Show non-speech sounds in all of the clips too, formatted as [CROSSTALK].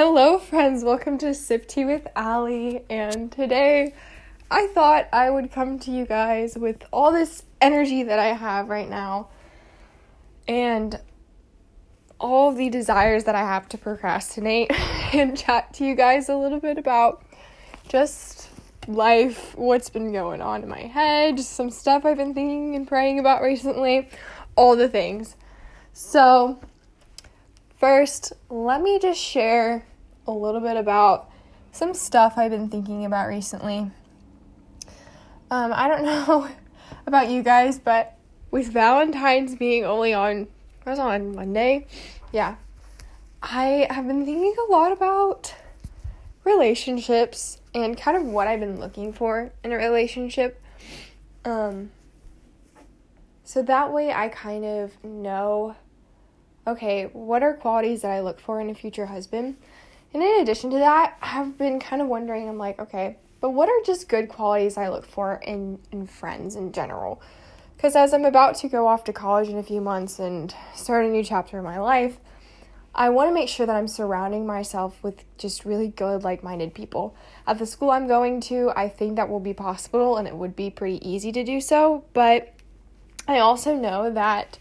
Hello, friends. Welcome to Sip Tea with Allie. And today I thought I would come to you guys with all this energy that I have right now and all the desires that I have to procrastinate [LAUGHS] and chat to you guys a little bit about just life, what's been going on in my head, some stuff I've been thinking and praying about recently, all the things. So, first, let me just share a little bit about some stuff I've been thinking about recently. Um, I don't [LAUGHS] know about you guys, but with Valentine's being only on, I was on Monday, yeah, I have been thinking a lot about relationships and kind of what I've been looking for in a relationship. Um, so that way I kind of know okay, what are qualities that I look for in a future husband? And in addition to that, I've been kind of wondering, I'm like, okay, but what are just good qualities I look for in, in friends in general? Because as I'm about to go off to college in a few months and start a new chapter in my life, I want to make sure that I'm surrounding myself with just really good, like minded people. At the school I'm going to, I think that will be possible and it would be pretty easy to do so, but I also know that,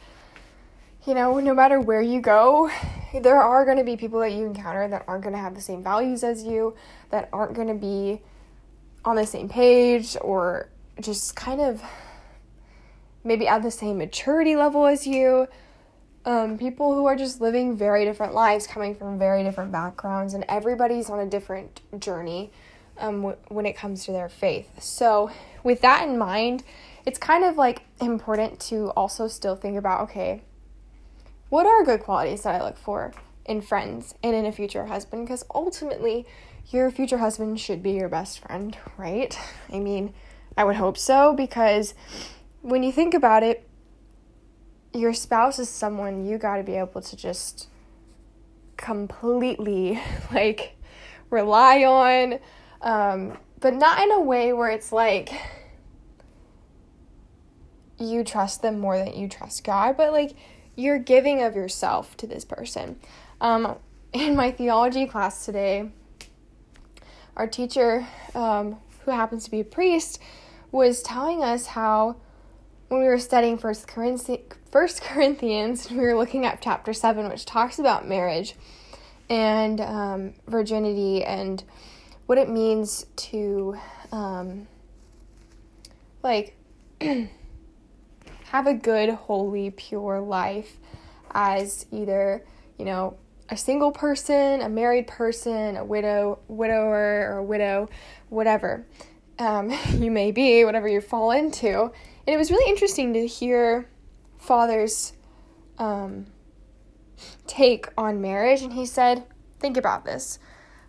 you know, no matter where you go, there are going to be people that you encounter that aren't going to have the same values as you, that aren't going to be on the same page, or just kind of maybe at the same maturity level as you. Um, people who are just living very different lives, coming from very different backgrounds, and everybody's on a different journey um, w- when it comes to their faith. So, with that in mind, it's kind of like important to also still think about okay, what are good qualities that I look for in friends and in a future husband? Because ultimately, your future husband should be your best friend, right? [LAUGHS] I mean, I would hope so because when you think about it, your spouse is someone you got to be able to just completely [LAUGHS] like rely on um, but not in a way where it's like you trust them more than you trust God, but like you're giving of yourself to this person. Um, in my theology class today, our teacher, um, who happens to be a priest, was telling us how when we were studying First Corinthians, [LAUGHS] we were looking at chapter seven, which talks about marriage and um, virginity and what it means to um, like [CLEARS THROAT] have a good, holy, pure life as either, you know, a single person, a married person, a widow, widower, or a widow, whatever um, [LAUGHS] you may be, whatever you fall into. And it was really interesting to hear Father's um, take on marriage. And he said, Think about this.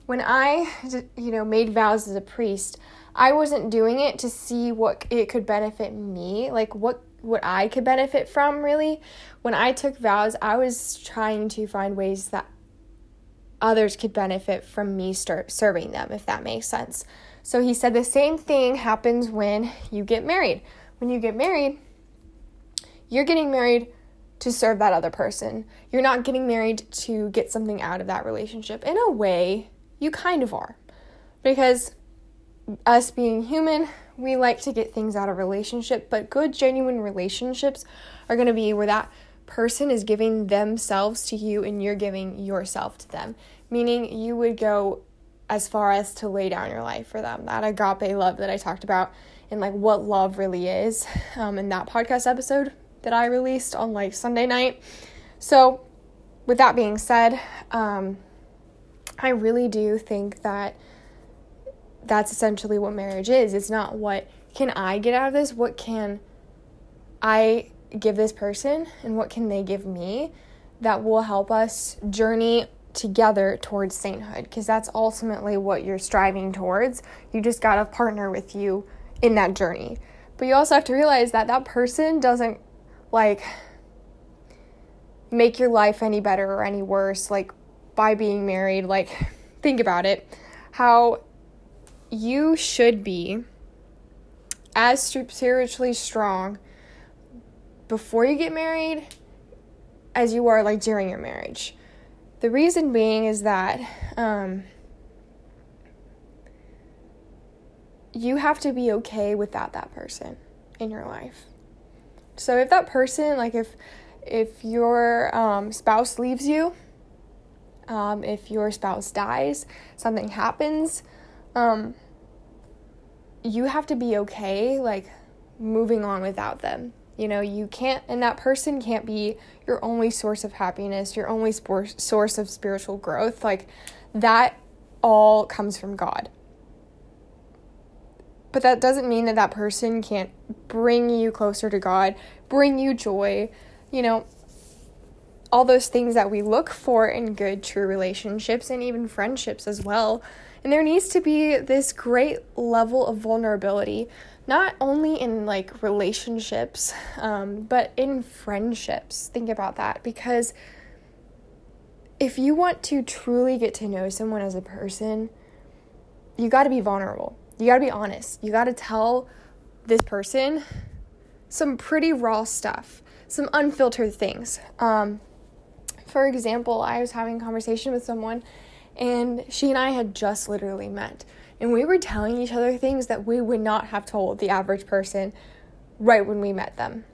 When I, you know, made vows as a priest, I wasn't doing it to see what it could benefit me, like what what I could benefit from really. When I took vows, I was trying to find ways that others could benefit from me start serving them, if that makes sense. So he said the same thing happens when you get married. When you get married, you're getting married to serve that other person. You're not getting married to get something out of that relationship. In a way, you kind of are. Because us being human, we like to get things out of relationship, but good genuine relationships are going to be where that person is giving themselves to you and you're giving yourself to them. Meaning you would go as far as to lay down your life for them. That agape love that I talked about and like what love really is um, in that podcast episode that I released on like Sunday night. So, with that being said, um, I really do think that that's essentially what marriage is. It's not what can I get out of this? What can I give this person and what can they give me that will help us journey together towards sainthood because that's ultimately what you're striving towards. You just got to partner with you in that journey. But you also have to realize that that person doesn't like make your life any better or any worse like by being married. Like think about it. How you should be as spiritually strong before you get married as you are like during your marriage. The reason being is that um, you have to be okay without that person in your life. So if that person, like if if your um, spouse leaves you, um, if your spouse dies, something happens, um, you have to be okay, like moving on without them. You know, you can't, and that person can't be your only source of happiness, your only spor- source of spiritual growth. Like, that all comes from God. But that doesn't mean that that person can't bring you closer to God, bring you joy, you know, all those things that we look for in good, true relationships and even friendships as well. And there needs to be this great level of vulnerability, not only in like relationships, um, but in friendships. Think about that because if you want to truly get to know someone as a person, you got to be vulnerable. You got to be honest. You got to tell this person some pretty raw stuff, some unfiltered things. Um, for example, I was having a conversation with someone and she and I had just literally met. And we were telling each other things that we would not have told the average person right when we met them.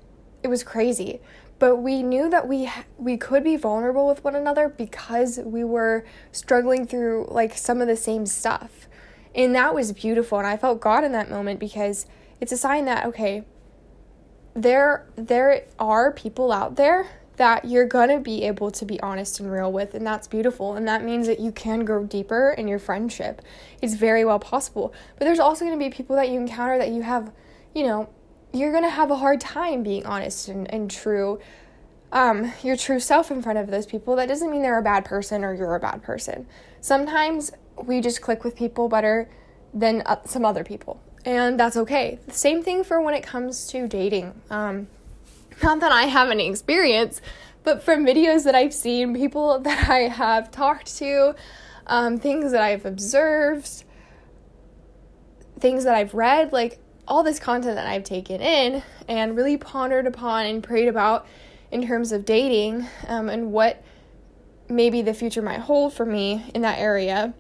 It was crazy. But we knew that we we could be vulnerable with one another because we were struggling through like some of the same stuff. And that was beautiful and I felt God in that moment because it's a sign that okay, there there are people out there that you're to be able to be honest and real with, and that's beautiful. And that means that you can grow deeper in your friendship. It's very well possible. But there's also to be people that you encounter that you have, you know, you're to have a hard time being honest and, and true, um, your true self in front of those people. That doesn't mean they're a bad person or you're a bad person. Sometimes we just click with people better than uh, some other people, and that's okay. Same thing for when it comes to dating. Um, not that I have any experience, but from videos that I've seen, people [LAUGHS] that I have talked to, um, things that I've observed, things that I've read, like all this content that I've taken in and really pondered upon and prayed about in terms of dating um, and what maybe the future might hold for me in that area.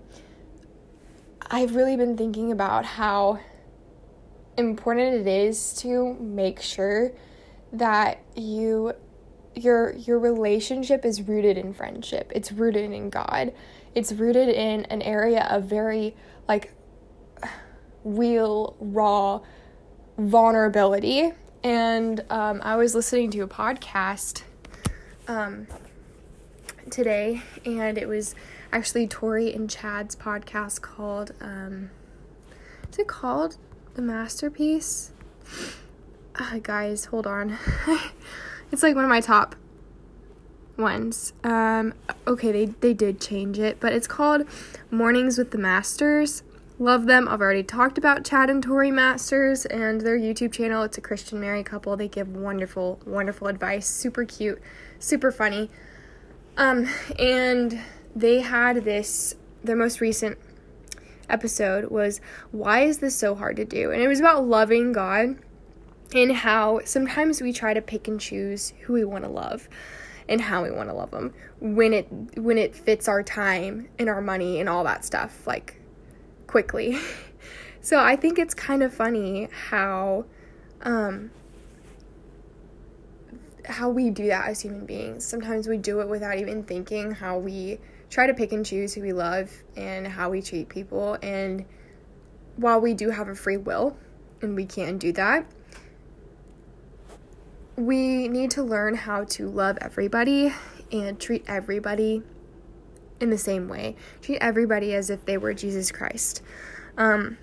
I've really been thinking about how important it is to make sure that you your your relationship is rooted in friendship. It's rooted in God. It's rooted in an area of very like real raw vulnerability. And um, I was listening to a podcast um, today, and it was actually Tori and Chad's podcast called um, is it called The Masterpiece? Uh, guys, hold on. [LAUGHS] it's like one of my top ones. Um, okay, they they did change it, but it's called Mornings with the Masters. Love them. I've already talked about Chad and Tori Masters and their YouTube channel. It's a Christian married couple. They give wonderful, wonderful advice. Super cute, super funny. Um, and they had this. Their most recent episode was why is this so hard to do? And it was about loving God and how sometimes we try to pick and choose who we want to love and how we want to love them when it when it fits our time and our money and all that stuff like quickly. [LAUGHS] so I think it's kind of funny how um how we do that as human beings. Sometimes we do it without even thinking how we try to pick and choose who we love and how we treat people and while we do have a free will and we can do that, we need to learn how to love everybody and treat everybody in the same way. Treat everybody as if they were Jesus Christ. Um,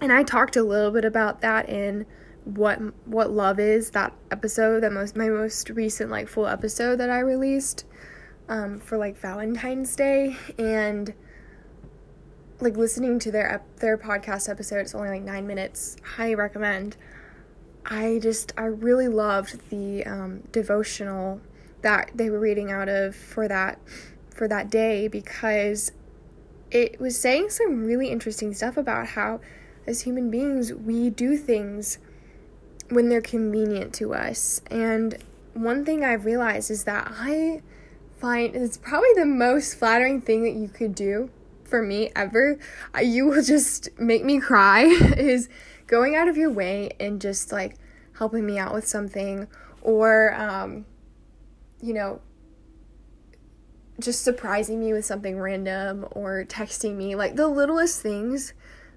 and I talked a little bit about that in what what love is that episode that most my most recent like full episode that I released um, for like Valentine's Day and like listening to their their podcast episode it's only like 9 minutes highly recommend I just I really loved the um, devotional that they were reading out of for that for that day because it was saying some really interesting stuff about how as human beings we do things when they're convenient to us and one thing I've realized is that I find it's probably the most flattering thing that you could do for me ever. You will just make me cry [LAUGHS] is going out of your way and just like helping me out with something or um you know just surprising me with something random or texting me. Like the littlest things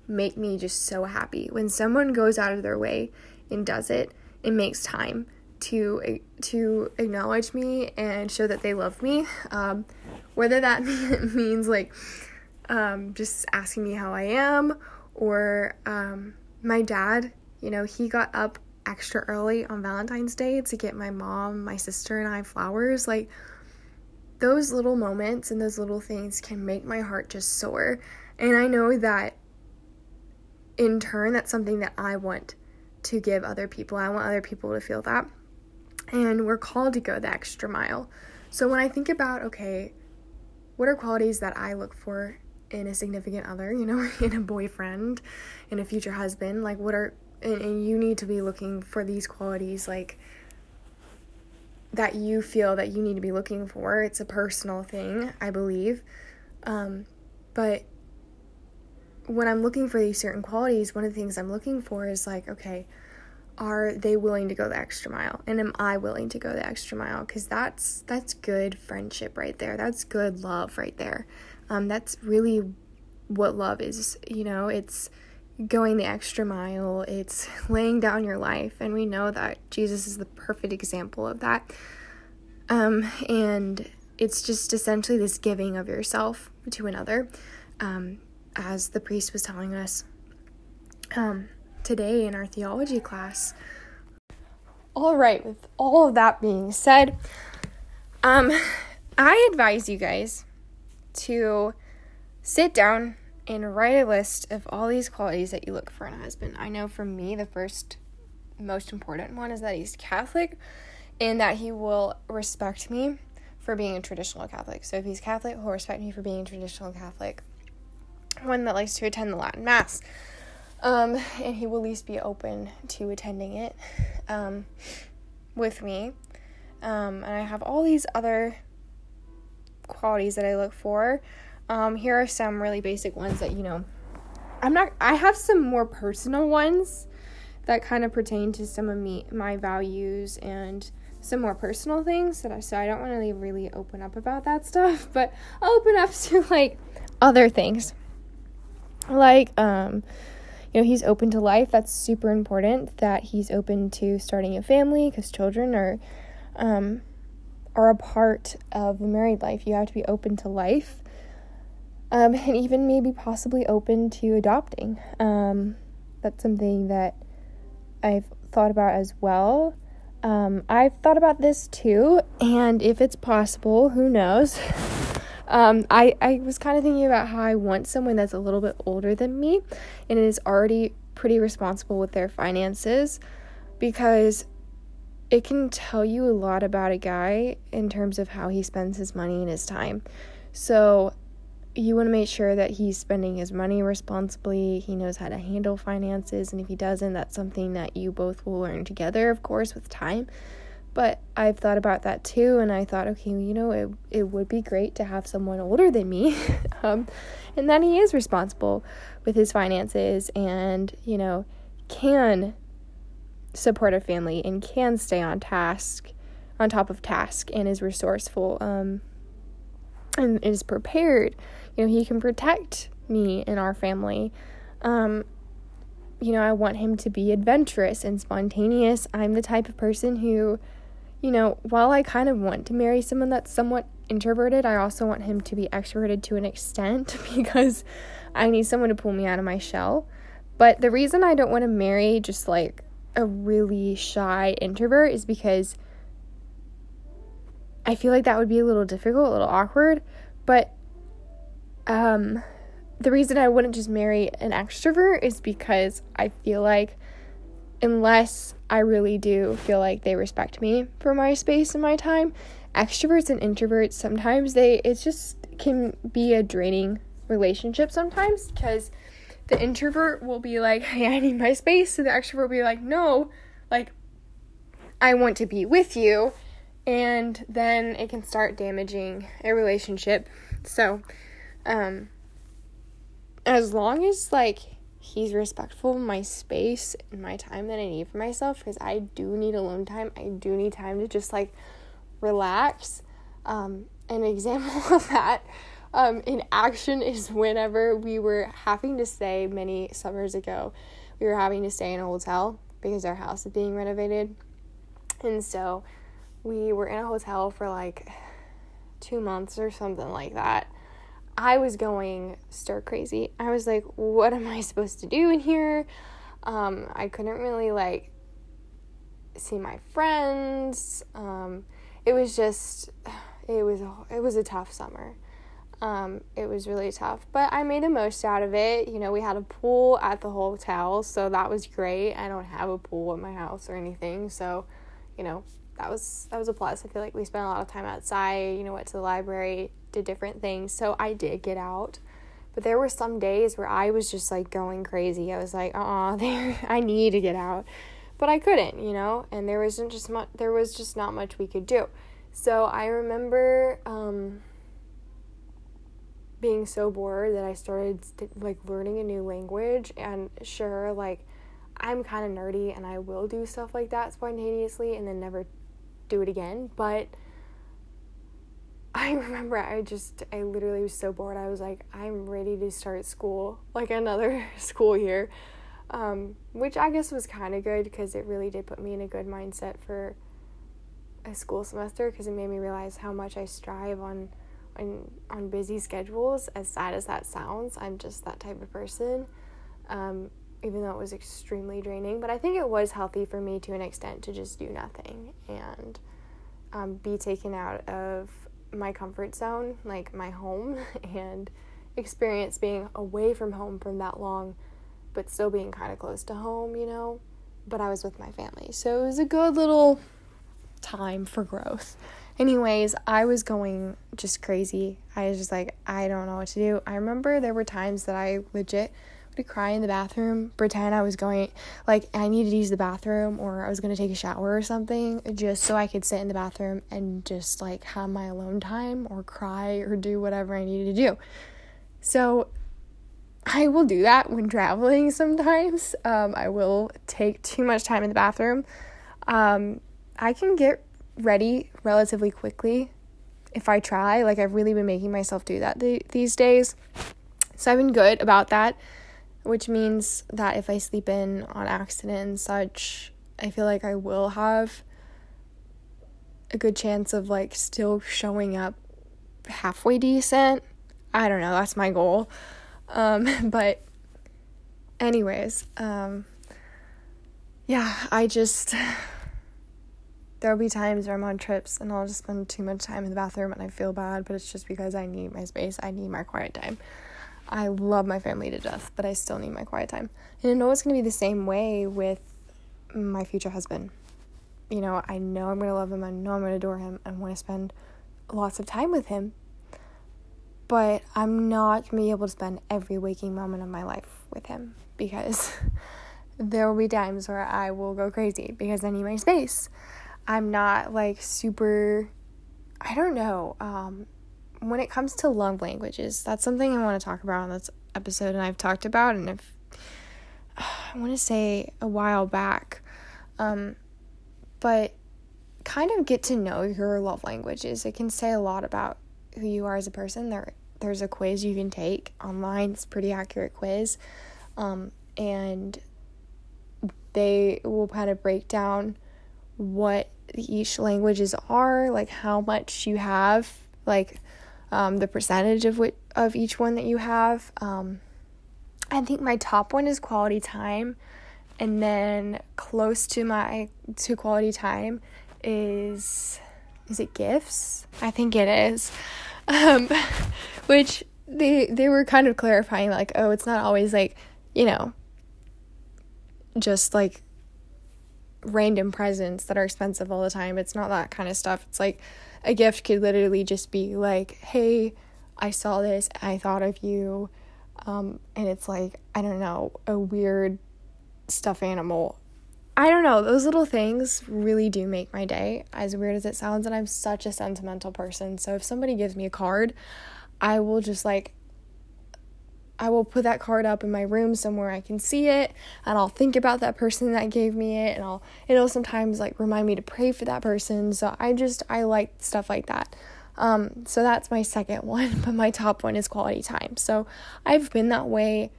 make me just so happy. When someone goes out of their way and does it and makes time to to acknowledge me and show that they love me. Um, whether that [LAUGHS] means like um, just asking me how i am or um, my dad you know he got up extra early on valentine's day to get my mom my sister and i flowers. Like those little moments and those little things can make my heart just soar. And i know that in turn that's something that i want to give other people. I want other people to feel that. And we're called to go the extra mile. So when I think about, okay, what are qualities that I look for in a significant other, you know, [LAUGHS] in a boyfriend, in a future husband, like what are, and, and you need to be looking for these qualities, like that you feel that you need to be looking for. It's a personal thing, I believe. Um, but when I'm looking for these certain qualities, one of the things I'm looking for is like, okay, are they willing to go the extra mile and am i willing to go the extra mile because that's that's good friendship right there that's good love right there um, that's really what love is you know? It's going the extra mile. It's [LAUGHS] laying down your life and we know that jesus is the perfect example of that. Um, and it's just essentially this giving of yourself to another um, as the priest was telling us um, today in our theology class. All right, with all of that being said, um, I advise you guys to sit down and write a list of all these qualities that you look for in a husband. I know for me, the first most important one is that he's Catholic and that he will respect me for being a traditional Catholic. So if he's Catholic, he'll respect me for being a traditional Catholic. One that likes to attend the Latin Mass. Um, and he will at least be open to attending it um, with me. Um, and I have all these other qualities that I look for. Um, here are some really basic ones that, you know, I'm not, I have some more personal ones that kind of pertain to some of me, my values and some more personal things that I, so I don't want to really open up about that stuff, [LAUGHS] but I'll open up to like other things. Like, um, you know he's open to life that's super important that he's open to starting a family because children are um, are a part of a married life you have to be open to life um, and even maybe possibly open to adopting. Um, that's something that i've thought about as well. Um, i've thought about this too and if it's possible who knows? [LAUGHS] Um, I, I was kind of thinking about how I want someone that's a little bit older than me and is already pretty responsible with their finances because it can tell you a lot about a guy in terms of how he spends his money and his time. So, you want to make sure that he's spending his money responsibly, he knows how to handle finances, and if he doesn't, that's something that you both will learn together, of course, with time. But I've thought about that too, and I thought, okay, you know, it, it would be great to have someone older than me, [LAUGHS] um, and that he is responsible with his finances and, you know, can support a family and can stay on task, on top of task, and is resourceful um, and is prepared. You know, he can protect me and our family. Um, you know, I want him to be adventurous and spontaneous. I'm the type of person who you know, while I kind of want to marry someone that's somewhat introverted, I also want him to be extroverted to an extent [LAUGHS] because I need someone to pull me out of my shell. But the reason I don't want to marry just like a really shy introvert is because I feel like that would be a little difficult, a little awkward. But um, the reason I wouldn't just marry an extrovert is because I feel like unless I really do feel like they respect me for my space and my time. Extroverts and introverts sometimes they it's just can be a draining relationship sometimes because the introvert will be like, "Hey, I need my space." So the extrovert will be like, "No, like I want to be with you." and then it can start damaging a relationship. So, um, as long as like he's respectful of my space and my time that I need for myself, because I do need alone time, I do need time to just like relax. Um, an [LAUGHS] example of that um, in action [LAUGHS] is whenever we were having to stay many summers ago, we were having to stay in a hotel because our house is being renovated. And so we were in a hotel for like two months or something like that. I was going stir crazy. I was like, what am I supposed to do in here? Um, I couldn't really like see my friends. Um, it was just, [SIGHS] it was, it was a tough summer. Um, it was really tough, but I made the most out of it. You know, we had a pool at the hotel, so that was great. I don't have a pool at my house or anything, so you know, that was that was a plus. I feel like we spent a lot of time outside, you know, went to the library, did different things. So I did get out. But there were some days where I was just like going crazy. I was like, "Uh, [LAUGHS] there I need to get out." But I couldn't, you know, and there wasn't just much there was just not much we could do. So I remember um being so bored that I started st- like learning a new language. And sure like I'm kind of nerdy and I will do stuff like that spontaneously and then never do it again. But [LAUGHS] I remember I just I literally was so bored. I was like I'm ready to start school like another [LAUGHS] school year. Um, which I guess was kind of good because it really did put me in a good mindset for a school semester because it made me realize how much I strive on on on busy schedules. As sad as that sounds, I'm just that type of person. Um, even though it was extremely draining, but I think it was healthy for me to an extent to just do nothing and um, be taken out of my comfort zone, like my home, [LAUGHS] and experience being away from home from that long, but still being kind of close to home, you know. But I was with my family, so it was a good little time for growth. Anyways, I was going just crazy. I was just like, I don't know what to do. I remember there were times that I legit would cry in the bathroom, pretend I was going, like, I needed to use the bathroom or I was going to take a shower or something, just so I could sit in the bathroom and just like have my alone time or cry or do whatever I needed to do. So I will do that when traveling [LAUGHS] sometimes. Um, I will take too much time in the bathroom. Um, I can get ready relatively quickly if I try. Like, I've really been making myself do that th- these days. So, I've been good about that, which means that if I sleep in on accident and such, I feel like I will have a good chance of like still showing up halfway decent. I don't know, that's my goal. Um, [LAUGHS] but, anyways, um, yeah, I just [LAUGHS] there'll be times where I'm on trips and I'll just spend too much time in the bathroom and I feel bad, but it's just because I need my space. I need my quiet time. I love my family to death, but I still need my quiet time. And I know it's going to be the same way with my future husband. You know, I know I'm going to love him. I know I'm going to adore him and want to spend lots of time with him. But I'm not going to be able to spend every waking moment of my life with him because [LAUGHS] there will be times where I will go crazy because I need my space. I'm not like super I don't know. Um when it comes to love languages, that's something I want to talk about on this episode and I've talked about and if [SIGHS] I want to say a while back. Um but kind of get to know your love languages. It can say a lot about who you are as a person. There there's a quiz you can take online. It's pretty accurate quiz. Um and they will kind of break down what each languages are, like how much you have, like um, the percentage of what of each one that you have. Um, I think my top one is quality time, and then close to my to quality time is is it gifts? I think it is, um, [LAUGHS] which they they were kind of clarifying like oh it's not always like you know just like random presents that are expensive all the time. It's not that kind of stuff. It's like a gift could literally just be like, hey, I saw this, I thought of you. Um, and it's like, I don't know, a weird stuffed animal I don't know, those little things really do make my day, as weird as it sounds. And I'm such a sentimental person. So if somebody gives me a card, I will just like, I will put that card up in my room somewhere I can see it, and I'll think about that person that gave me it, and I'll, it'll sometimes like remind me to pray for that person. So I just, I like stuff like that. Um, so that's my second [LAUGHS] one, but my top one is quality time. So I've been that way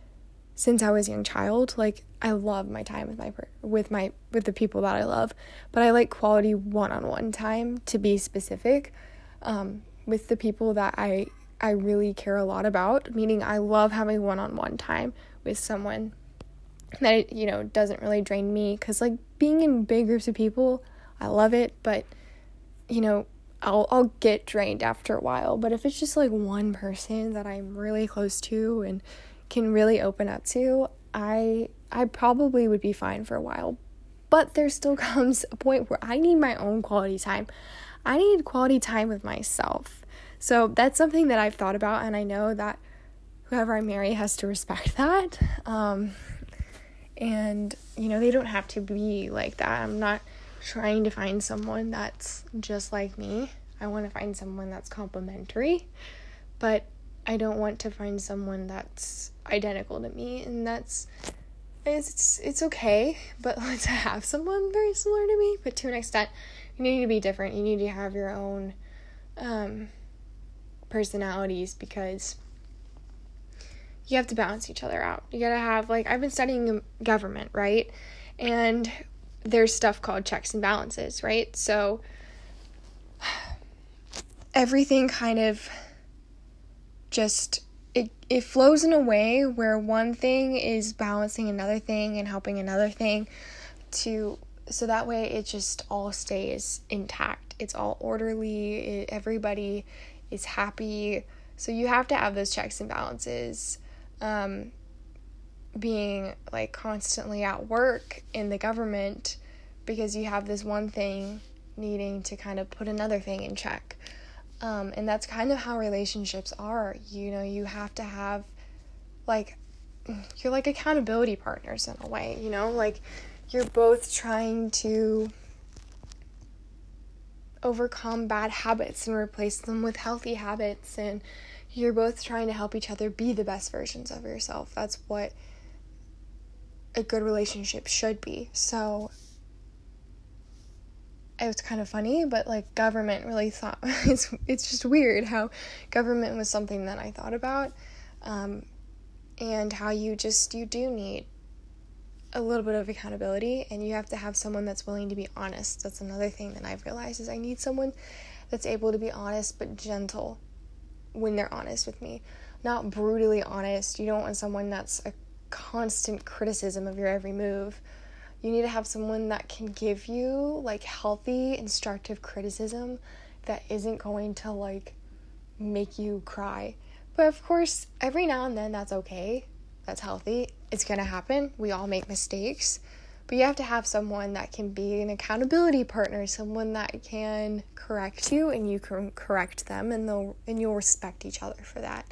since I was a young child. Like I love my time with my with my with the people that I love, but I like quality one-on-one time to be specific um, with the people that I I really care a lot about. Meaning I love having one-on-one time with someone that you know doesn't really drain me because like being in big groups of people, I love it, but you know I'll I'll get drained after a while. But if it's just like one person that I'm really close to and can really open up to, I I probably would be fine for a while. But there still [LAUGHS] comes a point where I need my own quality time. I need quality time with myself. So that's something that I've thought about, and I know that whoever I marry has to respect [LAUGHS] that. Um, and, you know, they don't have to be like that. I'm not trying to find someone that's just like me. I want to find someone that's complementary. But I don't want to find someone that's identical to me, and that's it's it's okay, but [LAUGHS] to have someone very similar to me, but to an extent, you need to be different. You need to have your own um, personalities because you have to balance each other out. You gotta have like I've been studying government, right? And there's stuff called checks and balances, right? So everything kind of just it it flows in a way where one thing is balancing another thing and helping another thing to so that way it just all stays intact. It's all orderly. It, everybody is happy. So you have to have those checks and balances. Um, being like constantly at work in the government because you have this one thing needing to kind of put another thing in check. Um, and that's kind of how relationships are. You know, you have to have like you're like accountability partners in a way, you know, like you're both trying to overcome bad habits and replace them with healthy habits and you're both trying to help each other be the best versions of yourself. That's what a good relationship should be. So it was kind of funny, but like government really thought [LAUGHS] it's it's just weird how government was something that I thought about, um, and how you just you do need a little bit of accountability, and you have to have someone that's willing to be honest. That's another thing that I've realized is I need someone that's able to be honest but gentle when they're honest with me, not brutally honest. You don't want someone that's a constant criticism of your every move you need to have someone that can give you like healthy, instructive criticism that isn't going to like make you cry. But of course, every now and then that's okay. That's healthy. It's going to happen. We all make mistakes. But you have to have someone that can be an accountability partner, someone that can correct you and you can correct them and they'll and you'll respect each other for that.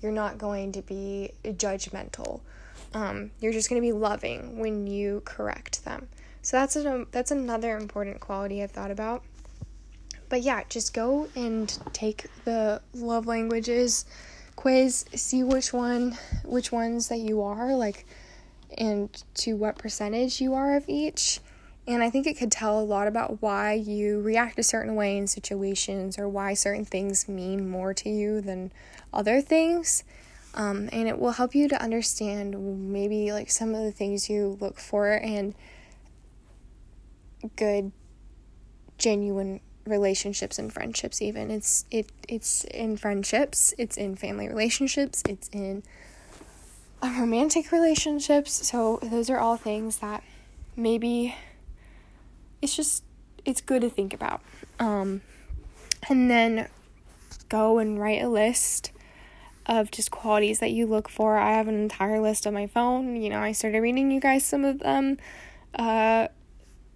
You're not going to be judgmental um, you're just going to be loving when you correct them. So that's a, that's another important quality I've thought about. But yeah, just go and take the love languages quiz, see which one which ones that you are like and to what percentage you are of each. And I think it could tell a lot about why you react a certain way in situations or why certain things mean more to you than other things. Um, and it will help you to understand maybe like some of the things you look for and good genuine relationships and friendships even it's it it's in friendships it's in family relationships it's in romantic relationships so those are all things that maybe it's just it's good to think about um and then go and write a list of just qualities that you look for. I have an entire list on my phone. You know, I started reading you guys some of them. Uh,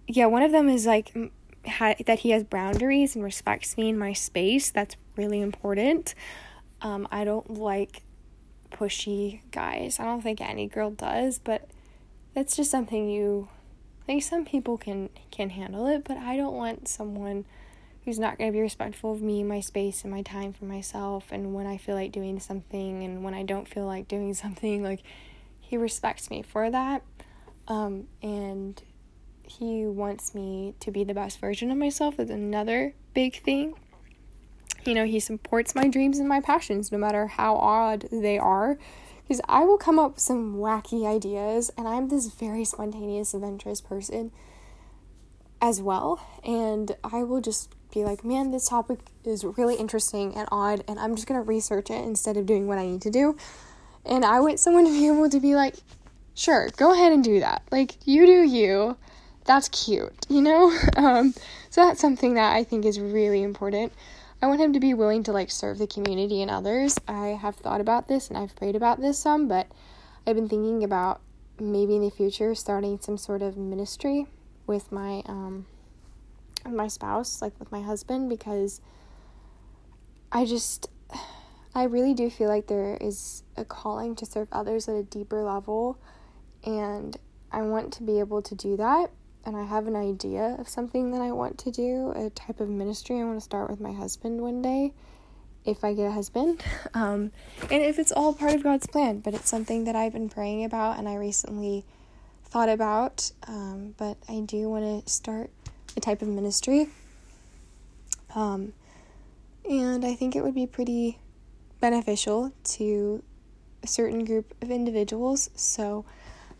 yeah, one of them is like ha- that he has boundaries and respects me in my space. That's really important. Um, I don't like pushy guys. I don't think any girl does, but that's just something you I think some people can can handle it, but I don't want someone who's not going to be respectful of me, my space, and my time for myself. And when I feel like doing something, and when I don't feel like doing [LAUGHS] something, like he respects me for that. Um, and he wants me to be the best version of myself. That's another big thing. You know, he supports my dreams and my passions, no matter how odd they are. Because I will come up with some wacky ideas, and I'm this very spontaneous, adventurous person as well. And I will just be like, man, this topic is really interesting and odd, and I'm just gonna research it instead of doing what I need to do. And I want someone to be able to be like, sure, go ahead and do that. Like, you do you. That's cute, you know? [LAUGHS] Um, so that's something that I think is really important. I want him to be willing to like serve the community and others. I have thought about this and I've prayed about this some, but I've been thinking about maybe in the future starting some sort of ministry with my um my spouse, like with my husband because I just I really do feel like there is a calling to serve others at a deeper level and I want to be able to do that and I have an idea of something that I want to do, a type of ministry I want to start with my husband one day, if I get a husband, [LAUGHS] um, and if it's all part of God's plan. But it's something that I've been praying about and I recently thought about. Um, but I do want to start a type of ministry. Um, and I think it would be pretty beneficial to a certain group of individuals. So,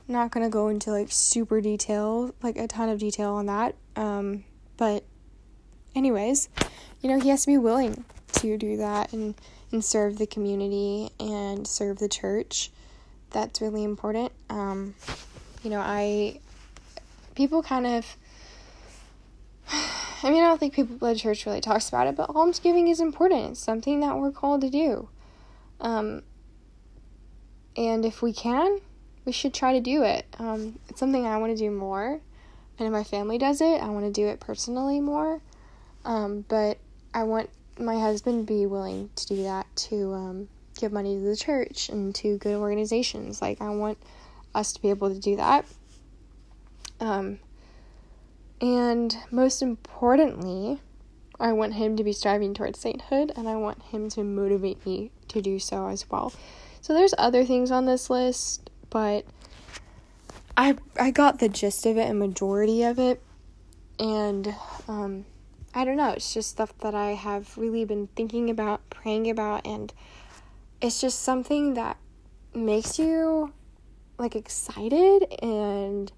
not gonna go into like super detail, like a ton of detail on that. Um, but, anyways, you know, he has to be willing to do that and and serve the community and serve the church. That's really important. Um, you know, I people kind of. [SIGHS] I mean, I don't think people at church really talks about it, but almsgiving is important. It's something that we're called to do. Um, and if we can, we should try to do it. Um, it's something I want to do more. And if my family does it, I want to do it personally more. Um, but I want my husband to be willing to do that to um, give money to the church and to good organizations. Like, I want us to be able to do that. Um, and most importantly, I want him to be striving towards sainthood and I want him to motivate me to do so as well. So there's other things on this list but I I got the gist of it and majority of it, and um, I don't know. It's just stuff that I have really been thinking about, praying about, and it's just something that makes you like excited and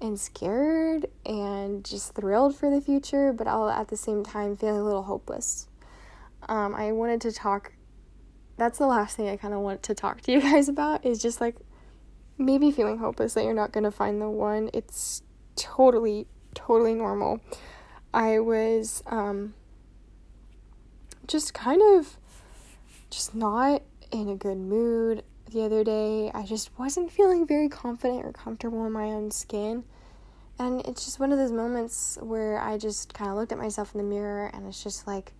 and scared and just thrilled for the future, but all at the same time feeling a little hopeless. Um, I wanted to talk. That's the last thing I kind of want to talk to you [LAUGHS] guys about is just like maybe feeling hopeless that you're not going to find the one. It's totally, totally normal. I was um, just kind of just not in a good mood the other day. I just wasn't feeling very confident or comfortable in my own skin. And it's just one of those moments where I just kind of looked at myself in the mirror and it's just like,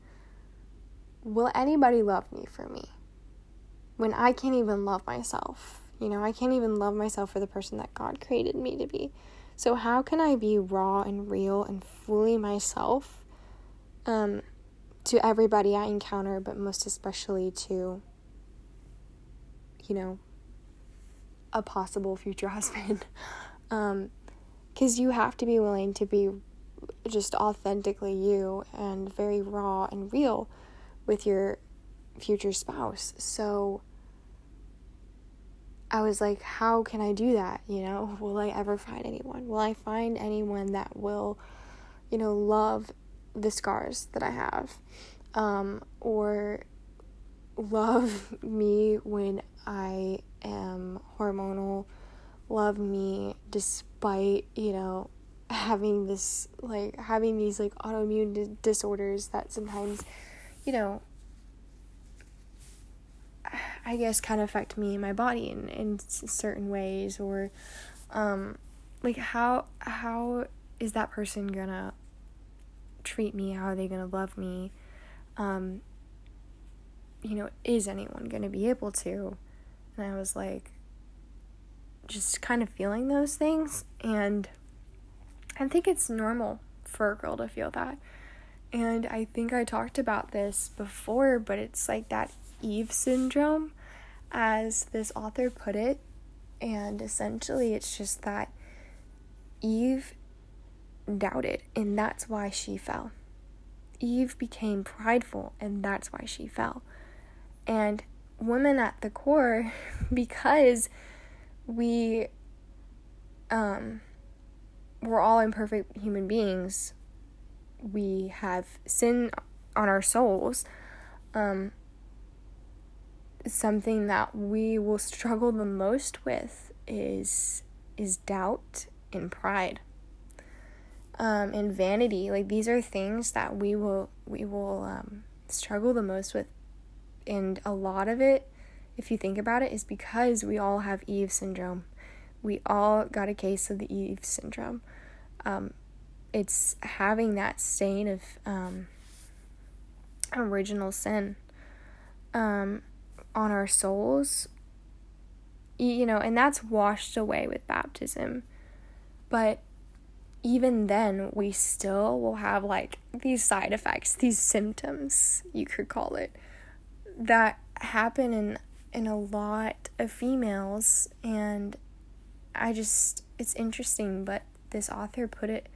will anybody love me for me? When I can't even love myself you know, I can't even love myself for the person that God created me to be. So, how can I be raw and real and fully myself um, to everybody I encounter, but most especially to, you know, a possible future [LAUGHS] husband? um, because you have to be willing to be just authentically you and very raw and real with your future spouse. So, I was like, how can I do that? You know, [LAUGHS] will I ever find anyone? Will I find anyone that will, you know, love the scars that I have? Um, or love [LAUGHS] me when I am hormonal, love me despite, you know, [LAUGHS] having this, like, having these, like, autoimmune disorders that sometimes, you know, I guess kind of affect me and my body in, in certain ways or um like how how is that person gonna treat me? How are they gonna love me? Um you know is anyone gonna be able to? And I was like just kind of feeling those things. And I think it's normal for a girl to feel that. And I think I talked about this before, but it's like that Eve syndrome, as this author put it. And essentially, it's just that Eve doubted, and that's why she fell. Eve became prideful, and that's why she fell. And women at the core, [LAUGHS] because we um, we're all imperfect human beings. We have sin on our souls. Um, something that we will struggle the most with is is doubt and pride um, and vanity. Like these are things that we will we will um, struggle the most with. And a lot of it if you think about it is because we all have eve syndrome. We all got a case of the Eve syndrome. Um, it's having that stain of um, original sin. Um, on our souls, you know, and that's washed away with baptism. But even then, we still will have like these side effects, these symptoms, you could call it, that happen in in a lot of females and I just, it's interesting, but this author put it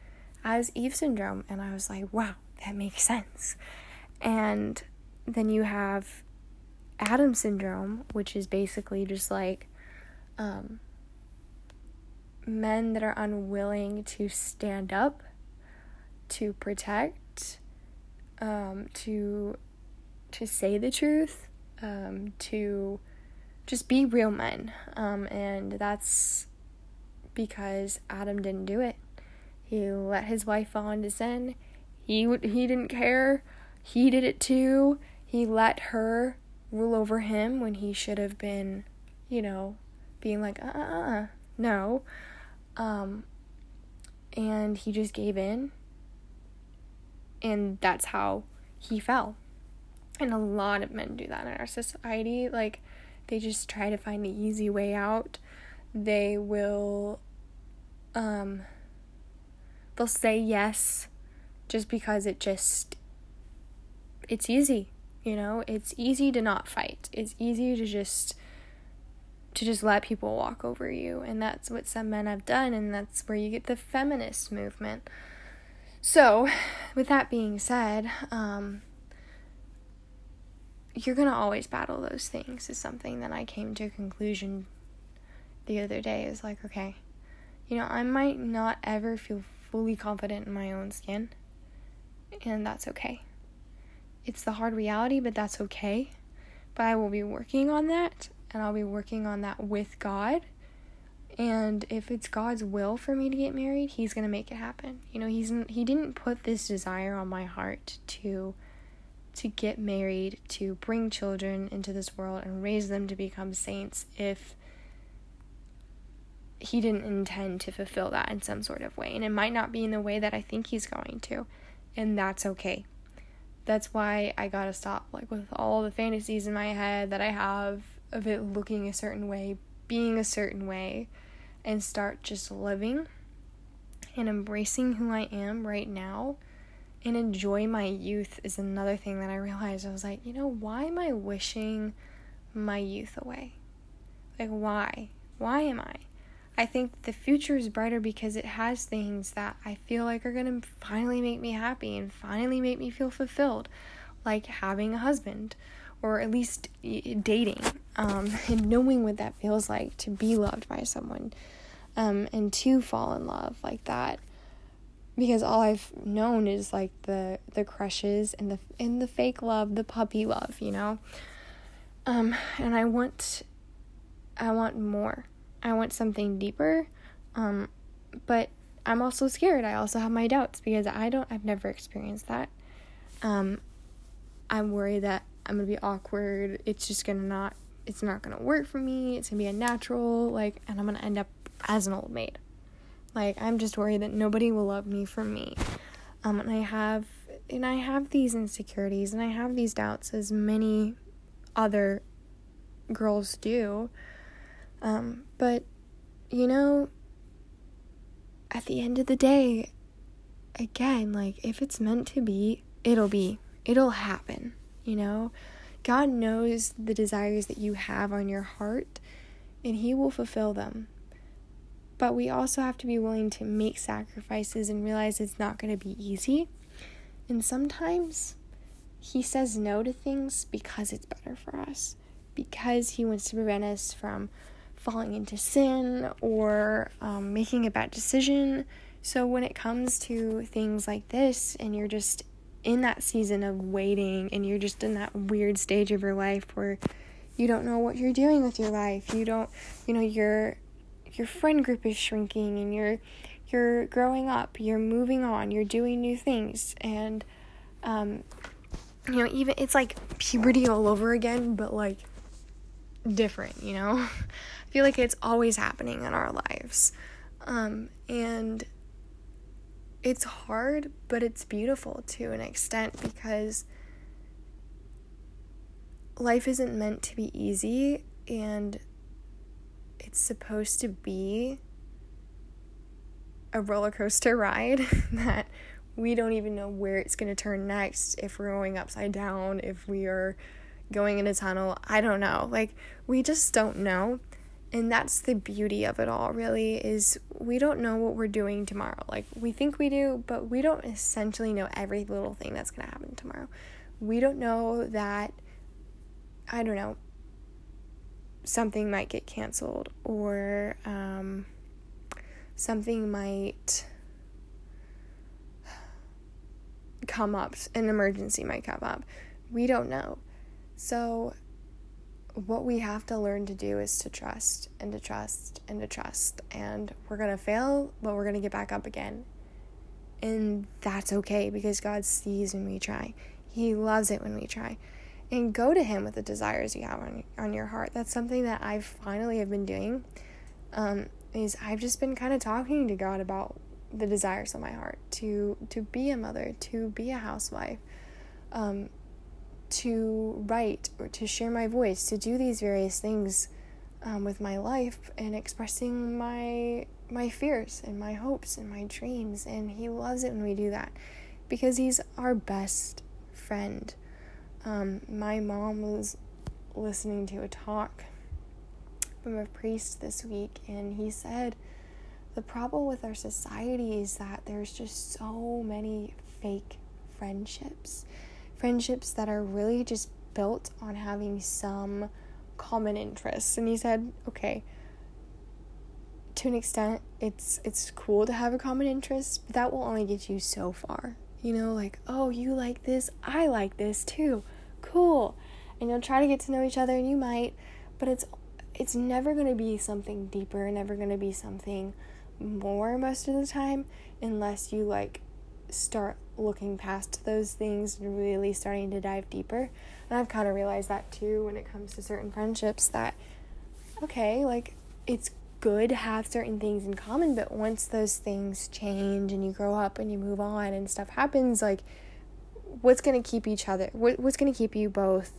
as Eve syndrome, and I was like, wow, that makes sense. And then you have Adam syndrome, which is basically just like um, men that are unwilling to stand up, to protect, um, to to say the truth, um, to just be real men, um, and that's because Adam didn't do it. He let his wife fall into sin. He he didn't care. He did it too. He let her rule over him when he should have been, you know, being like, uh, uh, uh, no. Um, and he just gave in. And that's how he fell. And a lot of men do that in our society. Like, they just try to find the easy way out. They will um, they'll say yes just because it just it's easy you know? It's easy to not fight. It's easy to just to just let people walk over you. And that's what some men have done and that's where you get the feminist movement. So with that being said um, you're going to always battle those things is something that i came to a conclusion the other day. Is like okay you know, I might not ever feel fully confident in my own skin, and that's okay. It's the hard reality, but that's okay. But I will be working on that, and I'll be working on that with God. And if it's God's will for me to get married, He's gonna make it happen. You know, He's He didn't put this desire on my heart to to get married, to bring children into this world and raise them to become saints if he didn't intend to fulfill that in some sort of way. And it might not be in the way that I think he's going to. And that's okay. That's why I gotta stop, like, with all the fantasies in my head that I have of it looking a certain way, being a certain way, and start just living and embracing who I am right now and enjoy my youth is another thing that I realized. I was like, you know, why am I wishing my youth away? Like, why? Why am I? I think the future is brighter because it has things that I feel like are going to finally make me happy and finally make me feel fulfilled, like having a husband or at least dating um, [LAUGHS] and knowing what that feels like to be loved by someone um, and to fall in love like that because all I've known is like the the crushes and the and the fake love, the puppy love, you know. Um, and I want I want more. I want something deeper. Um, but I'm also scared. I also have my doubts because I don't I've never experienced that. Um, I'm worried that I'm going to be awkward. It's just going to not it's not going to work for me. It's going to be unnatural like and I'm going to end up as an old maid. Like I'm just worried that nobody will love me for me. Um, and I have and I have these insecurities and I have these doubts as many other girls do. Um, but, you know, at the end of the day, again, like if it's meant to be, it'll be. It'll happen, you know? God knows the desires that you have on your heart, and He will fulfill them. But we also have to be willing to make sacrifices and realize it's not going to be easy. And sometimes He says no to things because it's better for us, because He wants to prevent us from falling into sin or um, making a bad decision. So when it comes to things like this, and you're just in that season of waiting and you're just in that weird stage of your life where you don't know what you're doing with your life. You don't, you know, your your friend group is shrinking and you're you're growing up, you're moving on, you're doing new things and um you know, even it's like puberty all over again, but like different, you know? [LAUGHS] I feel like it's always happening in our lives. Um and it's hard, but it's beautiful to an extent because life isn't meant to be easy and it's supposed to be a roller coaster [LAUGHS] ride that we don't even know where it's going to turn next if we're going upside down if we are going in a tunnel i don't know like we just don't know and that's the beauty of it all really is we don't know what we're doing tomorrow. Like we think we do but we don't essentially know every little thing that's going to happen tomorrow. We don't know that i don't know something might get canceled or um, something might come up an emergency might come up. We don't know. So what we have to learn to do is to trust and to trust and to trust. And we're going to fail, but we're going to get back up again. And that's okay because God sees when we try. He loves it when we try. And go to Him with the desires you have on, on your heart. That's something that I finally have been doing. Um, is I've just been kind of talking to God about the desires of my heart to to be a mother, to be a housewife, um, to write or to share my voice, to do these various things um, with my life and expressing my my fears and my hopes and my dreams. And he loves it when we do that because he's our best friend. Um, my mom was listening to a talk from a priest this week, and he said the problem with our society is that there's just so many fake friendships friendships that are really just built on having some common interests. And he said, okay, to an extent, it's it's cool to have a common interest, but that will only get you so far. You know, like, oh, you like this, I like this too. Cool. And you'll try to get to know each other and you might, but it's it's never going to be something deeper, never going to be something more most of the time unless you like start looking past those things and really starting to dive deeper. And I've kind of realized that too when it comes to certain friendships that, okay, like it's good to have certain things in common, but once those things change and you grow up and you move on and stuff happens, like what's going to keep each other, what, what's going to keep you both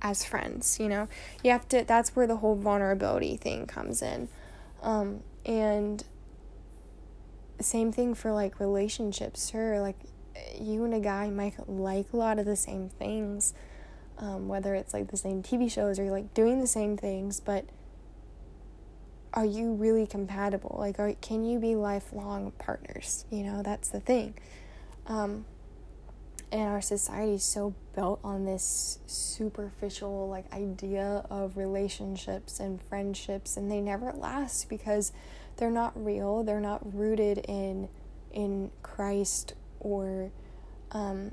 as friends, you know? You have to, that's where the whole vulnerability thing comes in. Um, and same thing for like relationships. Sure like you and a guy might like a lot of the same things um, whether it's like the same tv shows or like doing the same things but are you really compatible? Like are, can you be lifelong partners? You know that's the thing. Um, and our society is so built on this superficial like idea of relationships and friendships and they never last because they're not real they're not rooted in in christ or um,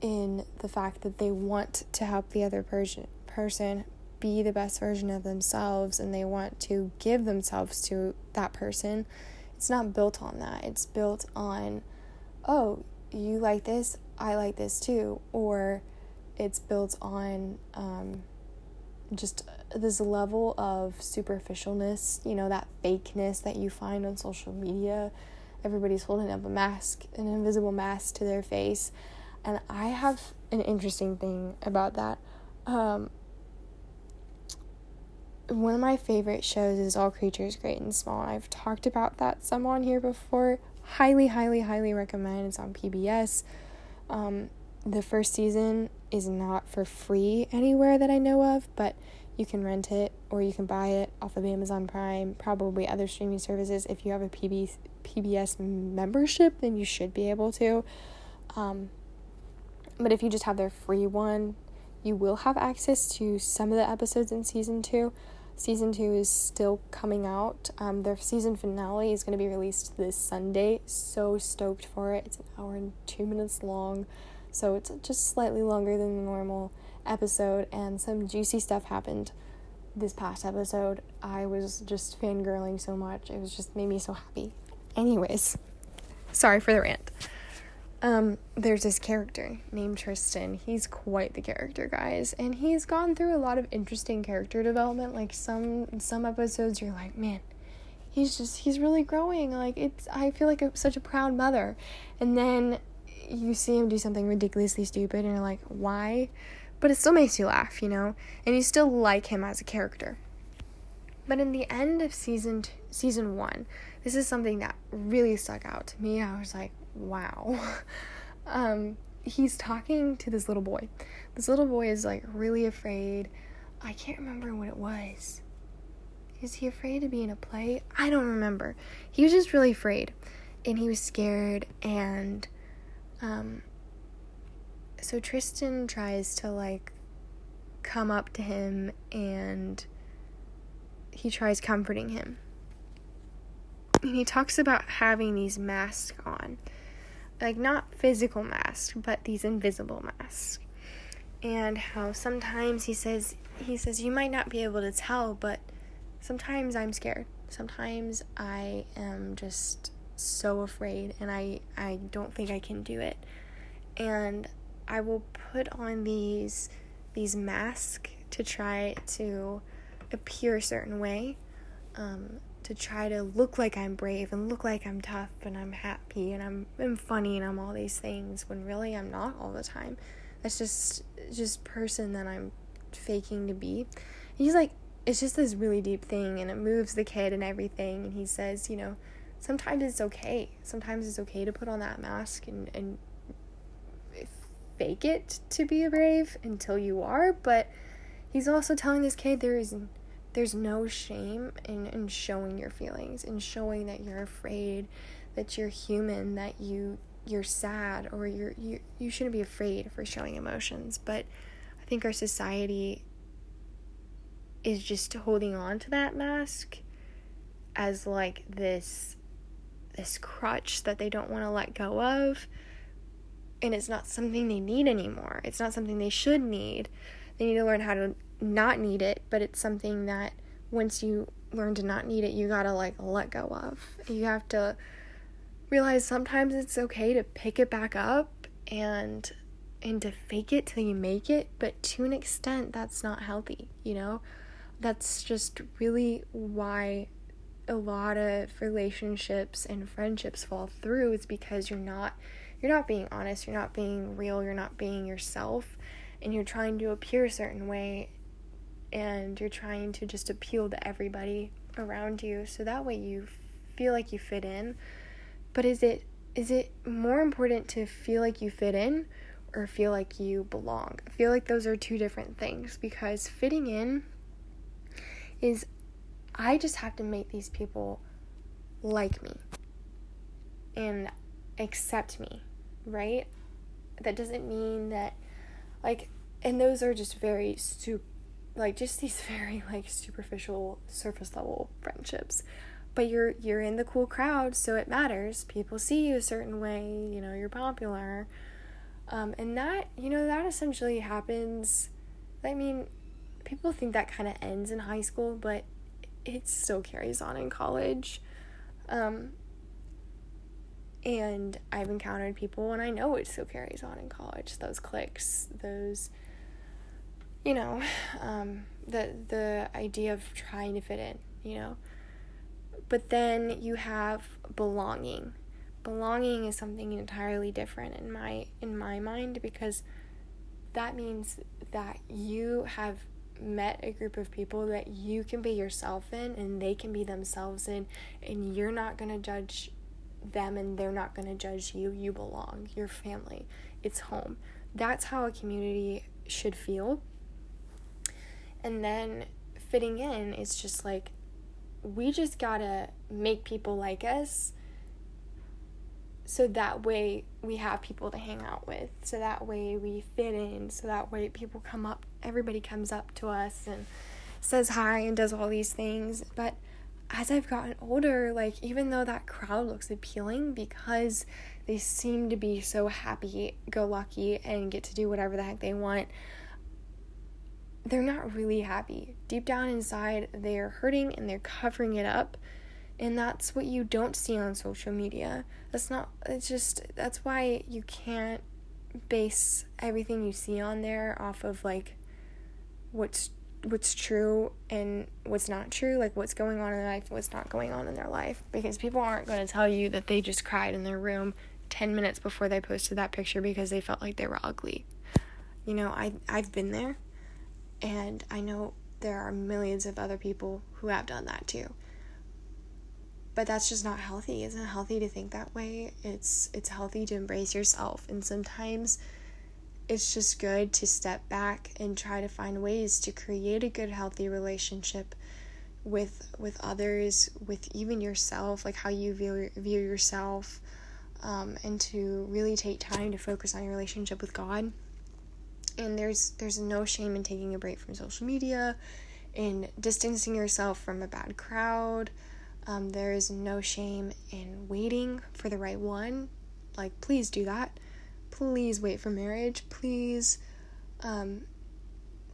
in the fact that they want to help the other person person be the best version of themselves and they want to give themselves to that person. It's not built on that. It's built on oh you like this i like this too. Or it's built on um, just this level of superficialness, you know, that fakeness that you find on social media. Everybody's holding up a mask, an invisible mask to their face. And I have an interesting thing about that. Um, one of my favorite shows is All Creatures Great and Small. I've talked about that some on here before. Highly, highly, highly recommend. It's on PBS. Um, the first season is not for free anywhere that I know of, but you can rent it or you can buy it off of Amazon Prime, probably other streaming services. If you have a PB, PBS membership, then you should be able to. Um, but if you just have their free one, you will have access to some of the episodes in season two. Season two is still coming out. Um, their season finale is going to be released this Sunday. So stoked for it. It's an hour and two minutes long, so it's just slightly longer than normal episode. And some juicy stuff happened this past episode. I was just fangirling so much. It was just made me so happy. Anyways, sorry for the rant um, there's this character named Tristan. He's quite the character, guys, and he's gone through a lot of interesting character development. Like some some episodes, you're like, man, he's just he's really growing. Like it's I feel like a, such a proud mother, and then you see him do something ridiculously stupid, and you're like, why? But it still makes you laugh, you know, and you still like him as a character. But in the end of season season one, this is something that really stuck out to me. I was like, wow. [LAUGHS] um, he's talking to this little boy. This little boy is like really afraid. I can't remember what it was. Is he afraid to be in a play? I don't remember. He was just really afraid and he was scared and um so Tristan tries to like come up to him and he tries comforting him. And he talks about having these masks on like not physical masks, but these invisible masks. And how sometimes he says he says you might not be able to tell, but sometimes I'm scared. Sometimes I am just so afraid and I I don't think I can do it. And I will put on these these masks to try to appear a certain way. Um, to try to look like I'm brave and look like I'm tough and I'm happy and I'm, I'm funny and I'm all these things when really I'm not all the time. That's just just person that I'm faking to be. he's like it's just this really deep thing and it moves the kid and everything and he says, you know, sometimes it's okay. Sometimes it's okay to put on that mask and, and fake it to be brave until you are, but he's also telling this kid there is there's no shame in, in showing your feelings in showing that you're afraid that you're human that you you're sad or you're you you shouldn't be afraid for showing emotions. But i think our society is just holding on to that mask as like this this crutch that they don't want to let go of and it's not something they need anymore it's not something they should need they need to learn how to not need it, but it's something that once you learn to not need it, you gotta like let go of. You have to realize sometimes it's okay to pick it back up and and to fake it till you make it, but to an extent that's not healthy, you know? That's just really why a lot of relationships and friendships fall through is because you're not you're not being honest, you're not being real, you're not being yourself and you're trying to appear a certain way and you're trying to just appeal to everybody around you so that way you feel like you fit in. But is it is it more important to feel like you fit in or feel like you belong? I feel like those are two different things because fitting in is i just have to make these people like me and accept me right? That doesn't mean that like and those are just very super like just these [LAUGHS] very like superficial surface level friendships. But you're you're in the cool crowd so it matters. People see you a certain way you know you're popular. Um, and that you know that essentially happens i mean people think that kind of ends in high school but it still carries on in college. Um, and i've encountered people and i know it still carries on in college those cliques those you know, um, the the idea of trying to fit in, you know. But then you have belonging. Belonging is something entirely different in my in my mind because that means that you have met a group of people that you can be yourself in and they can be themselves in and you're not going to judge them and they're not going to judge you. You belong. Your family. It's home. That's how a community should feel. And then fitting in is just like we just got to make people like us so that way we have people to hang out with. So that way we fit in. So that way people come up, everybody comes up to us and says hi and does all these things. But as I've gotten older, like even though that crowd looks appealing because they seem to be so happy go lucky and get to do whatever the heck they want, they're not really happy. Deep down inside, they're hurting and they're covering it up. And that's what you don't see on social media. That's not, it's just, that's why you can't base everything you see on there off of like what's what's true and what's not true, like what's going on in their life, what's not going on in their life. Because people aren't going to tell you that they just cried in their room 10 minutes before they posted that picture because they felt like they were ugly. You know, I I've been there and I know there are millions of other people who have done that too. But that's just not healthy. It's not healthy to think that way. It's it's healthy to embrace yourself and sometimes it's just good to step back and try to find ways to create a good healthy relationship with with others with even yourself like how you view view yourself um, and to really take time to focus on your relationship with god. And there's there's no shame in taking a break from social media in distancing yourself from a bad crowd. Um, there is no shame in waiting for the right one. Like please do that please wait for marriage. Please um,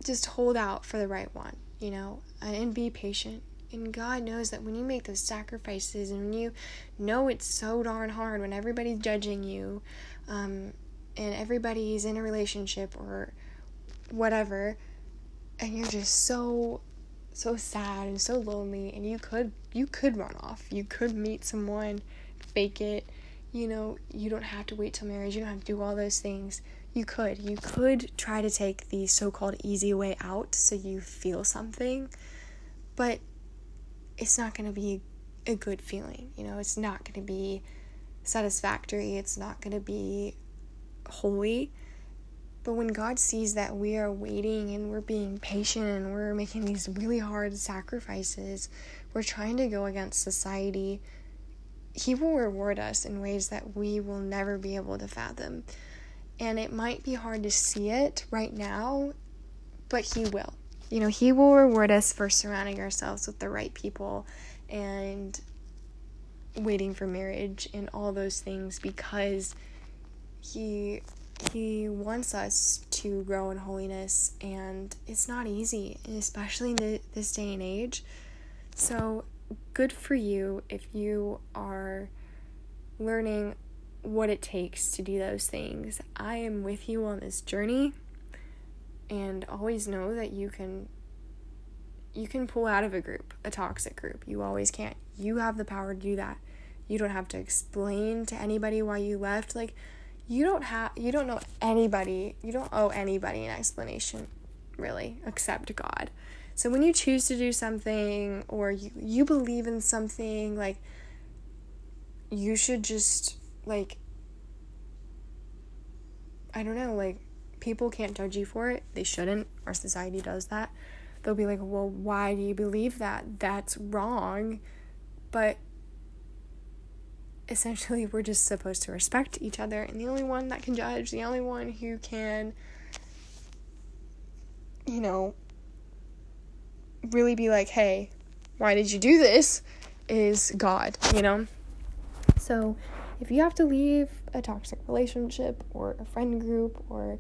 just hold out for the right one, you know, and be patient. And God knows that when you make those sacrifices and when you know it's so darn hard when everybody's judging you um, and everybody's in a relationship or whatever, and you're just so so sad and so lonely and you could you could run off you could meet someone fake it you know, you don't have to wait till marriage, you don't have to do all those things. You could. You could try to take the so called easy way out so you feel something, but it's not going to be a good feeling. You know, it's not going to be satisfactory, it's not going to be holy. But when God sees that we are waiting and we're being patient and we're making these really hard sacrifices, we're trying to go against society he will reward us in ways that we will never be able to fathom. And it might be hard to see it right now, but He will. You know, He will reward us for surrounding ourselves with the right people and waiting for marriage and all those things because He he wants us to grow in holiness and it's not easy especially in this day and age so good for you if you are learning what it takes to do those things. I am with you on this journey and always know that you can you can pull out of a group, a toxic group. You always can't. You have the power to do that. You don't have to explain to anybody why you left. Like you don't have you don't know anybody. You don't owe anybody an explanation really except God. So when you choose to do something or you, you believe in something, like you should just like I don't know, like people can't judge you for it. They shouldn't. Our society does that. They'll be like, "Well, why do you believe that? That's wrong." But essentially, we're just supposed to respect each other, and the only one that can judge, the only one who can you know, really be like, hey, why did you do this? Is God, you know? So if you have to leave a toxic relationship or a friend group or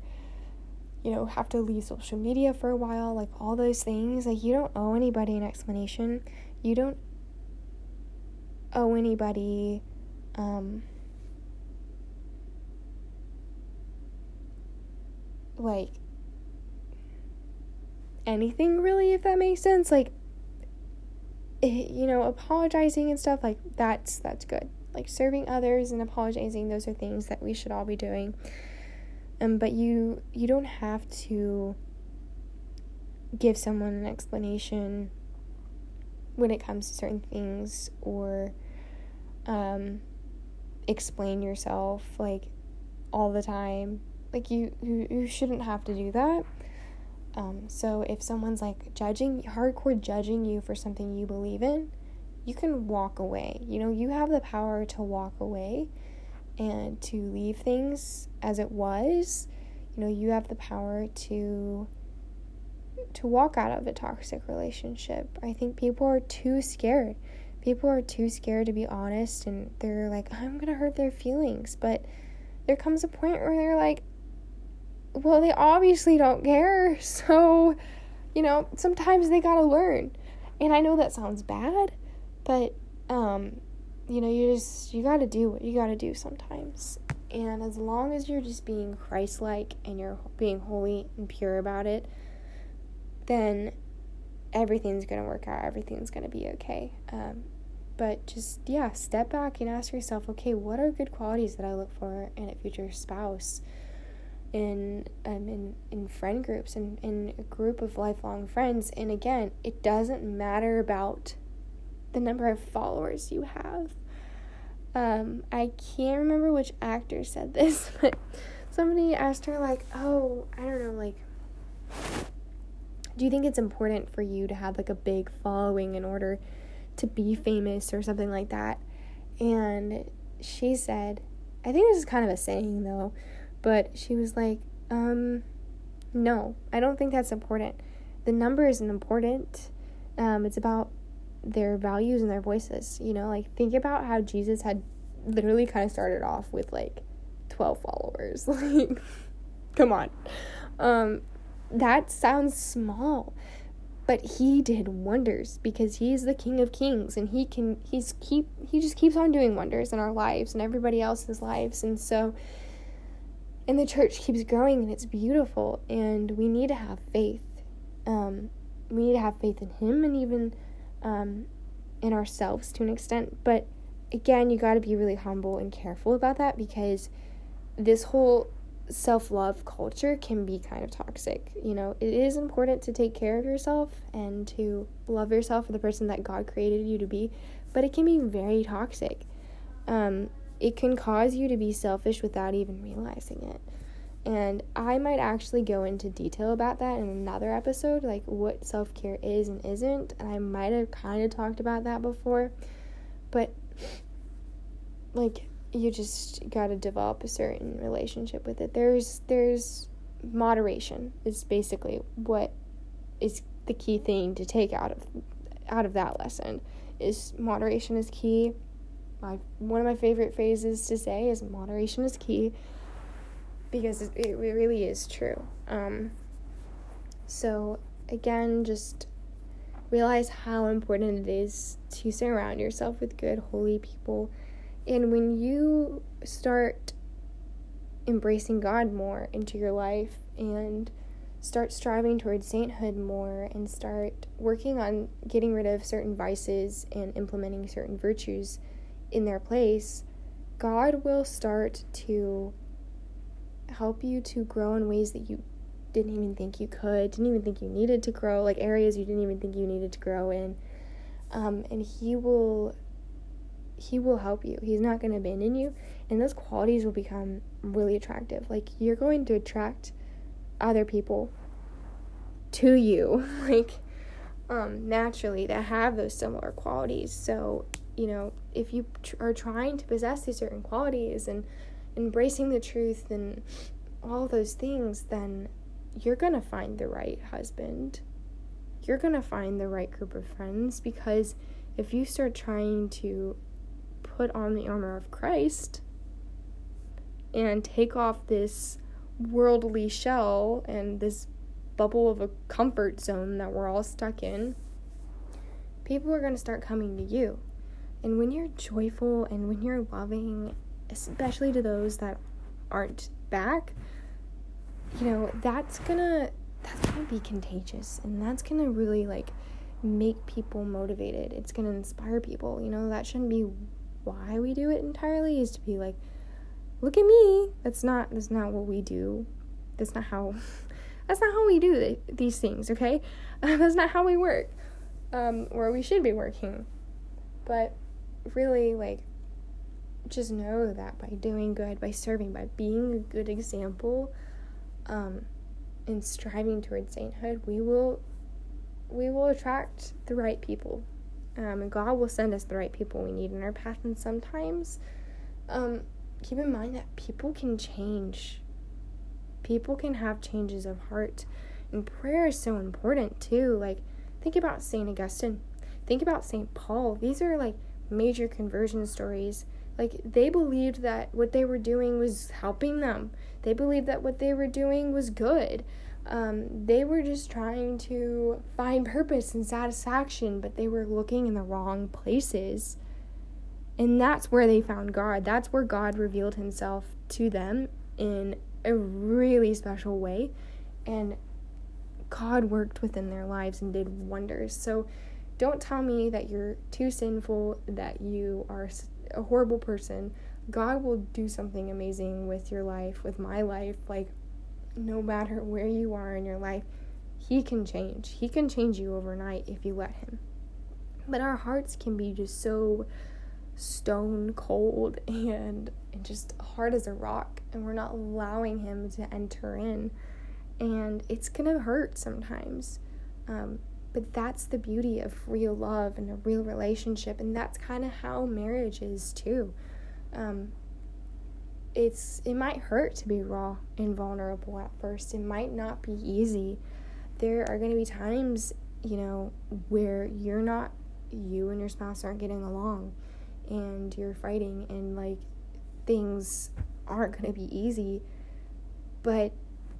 you know, have to leave social media for a while, like all those things, like you don't owe anybody an explanation. You don't owe anybody um like anything really, if that makes sense. Like, eh, you know, apologizing and stuff like that's that's good. Like serving others and apologizing, those are things that we should all be doing. Um, but you you don't have to give someone an explanation when it comes to certain things or um, explain yourself like all the time. Like you, you, you shouldn't have to do that. Um, so if someone's like judging, hardcore judging you for something you believe in, you can walk away. You know, you have the power to walk away and to leave things as it was. You know, you have the power to to walk out of a toxic relationship. I think people are too scared. People are too scared to be honest and they're like, I'm going to hurt their feelings. But there comes a point where they're like, well, they obviously don't care. [LAUGHS] So, you know, sometimes they got to learn. And I know that sounds bad, but um you know, you just you got to do what you got to do sometimes. And as long as you're just being Christ-like and you're being holy and pure about it, then everything's going to work out. Everything's going to be okay. Um, but just, yeah, step back and ask yourself okay, what are good qualities that I look for in a future spouse? In, um, in in friend groups and in a group of lifelong friends and again it doesn't matter about the number of followers you have um, I can't remember which actor said this, [LAUGHS] but somebody asked her, like, oh, I don't know, like, do you think it's important for you to have like a big following in order to be famous or something like that? And she said, I think this is kind of a saying though, but she was like, um, no, I don't think that's important. The number isn't important. Um, it's about their values and their voices. You know, like think about how Jesus had literally kind of started off with like 12 followers. [LAUGHS] Like, come on. Um, that sounds small but he did wonders because he's the king of kings and he can he's keep he just keeps on doing wonders in our lives and everybody else's lives and so and the church keeps growing and it's beautiful and we need to have faith um, we need to have faith in him and even um, in ourselves to an extent but again you got to be really humble and careful about that because this whole self love culture can be kind of toxic. You know, it is important to take care of yourself and to love yourself for the person that God created you to be, but it can be very toxic. Um, it can cause you to be selfish without even realizing it. And I might actually go into detail about that in another episode, like what self care is and isn't. And I might have kind of talked about that before. But, like, you just got to develop a certain relationship with it. There's there's moderation is basically what is the key thing to take out of out of that lesson is moderation is key. My one of my favorite phrases to say is moderation is key because it, it really is true. Um, so again, just realize how important it is to surround yourself with good, holy people and when you start embracing God more into your life and start striving towards sainthood more and start working on getting rid of certain vices and implementing certain virtues in their place, God will start to help you to grow in ways that you didn't even think you could, didn't even think you needed to grow, like areas you didn't even think you needed to grow in. Um, and He will he will help you. He's not going to abandon you, and those qualities will become really attractive. Like you're going to attract other people to you, [LAUGHS] like um, naturally that have those similar qualities. So you know, if you tr- are trying to possess these certain qualities and embracing the truth and all those things, then you're gonna find the right husband. You're gonna find the right group of friends because if you start trying to put on the armor of Christ and take off this worldly shell and this bubble of a comfort zone that we're all stuck in, people are going to start coming to you. And when you're joyful and when you're loving, especially to those that aren't back, you know, that's to that's to be contagious and that's to really like make people motivated. It's to inspire people. You know, that shouldn't be why we do it entirely is to be like look at me that's not that's not what we do that's not how [LAUGHS] That's not how we do th- these things, okay? [LAUGHS] That's not how we work, um, or we should be working. But really, like, just know that by doing good, by serving, by being a good example, um, and striving towards sainthood, we will we will attract the right people. Um, and God will send us the right people we need in our path. And sometimes, um, keep in mind that people can change. People can have changes of heart. And prayer is so important too. Like, think about St. Augustine. Think about St. Paul. These are like major conversion stories. Like, they believed that what they were doing was helping them, they believed that what they were doing was good. Um, they were just trying to find purpose and satisfaction, but they were looking in the wrong places. And that's where they found God. That's where God revealed himself to them in a really special way. And God worked within their lives and did wonders. So don't tell me that you're too sinful, that you are a horrible person. God will do something amazing with your life, with my life. Like, no matter where you are in your life, He can change. He can change you overnight if you let Him. But our hearts can be just so stone cold [LAUGHS] and, and just hard as a rock, and we're not allowing Him to enter in. And it's gonna hurt sometimes. Um, but that's the beauty of real love and a real relationship, and that's kind of how marriage is too. Um, it's it might hurt to be raw and vulnerable at first. It might not be easy. There are going to be times, you know, where you're not you and your spouse aren't getting along and you're fighting and like things aren't going to be easy. But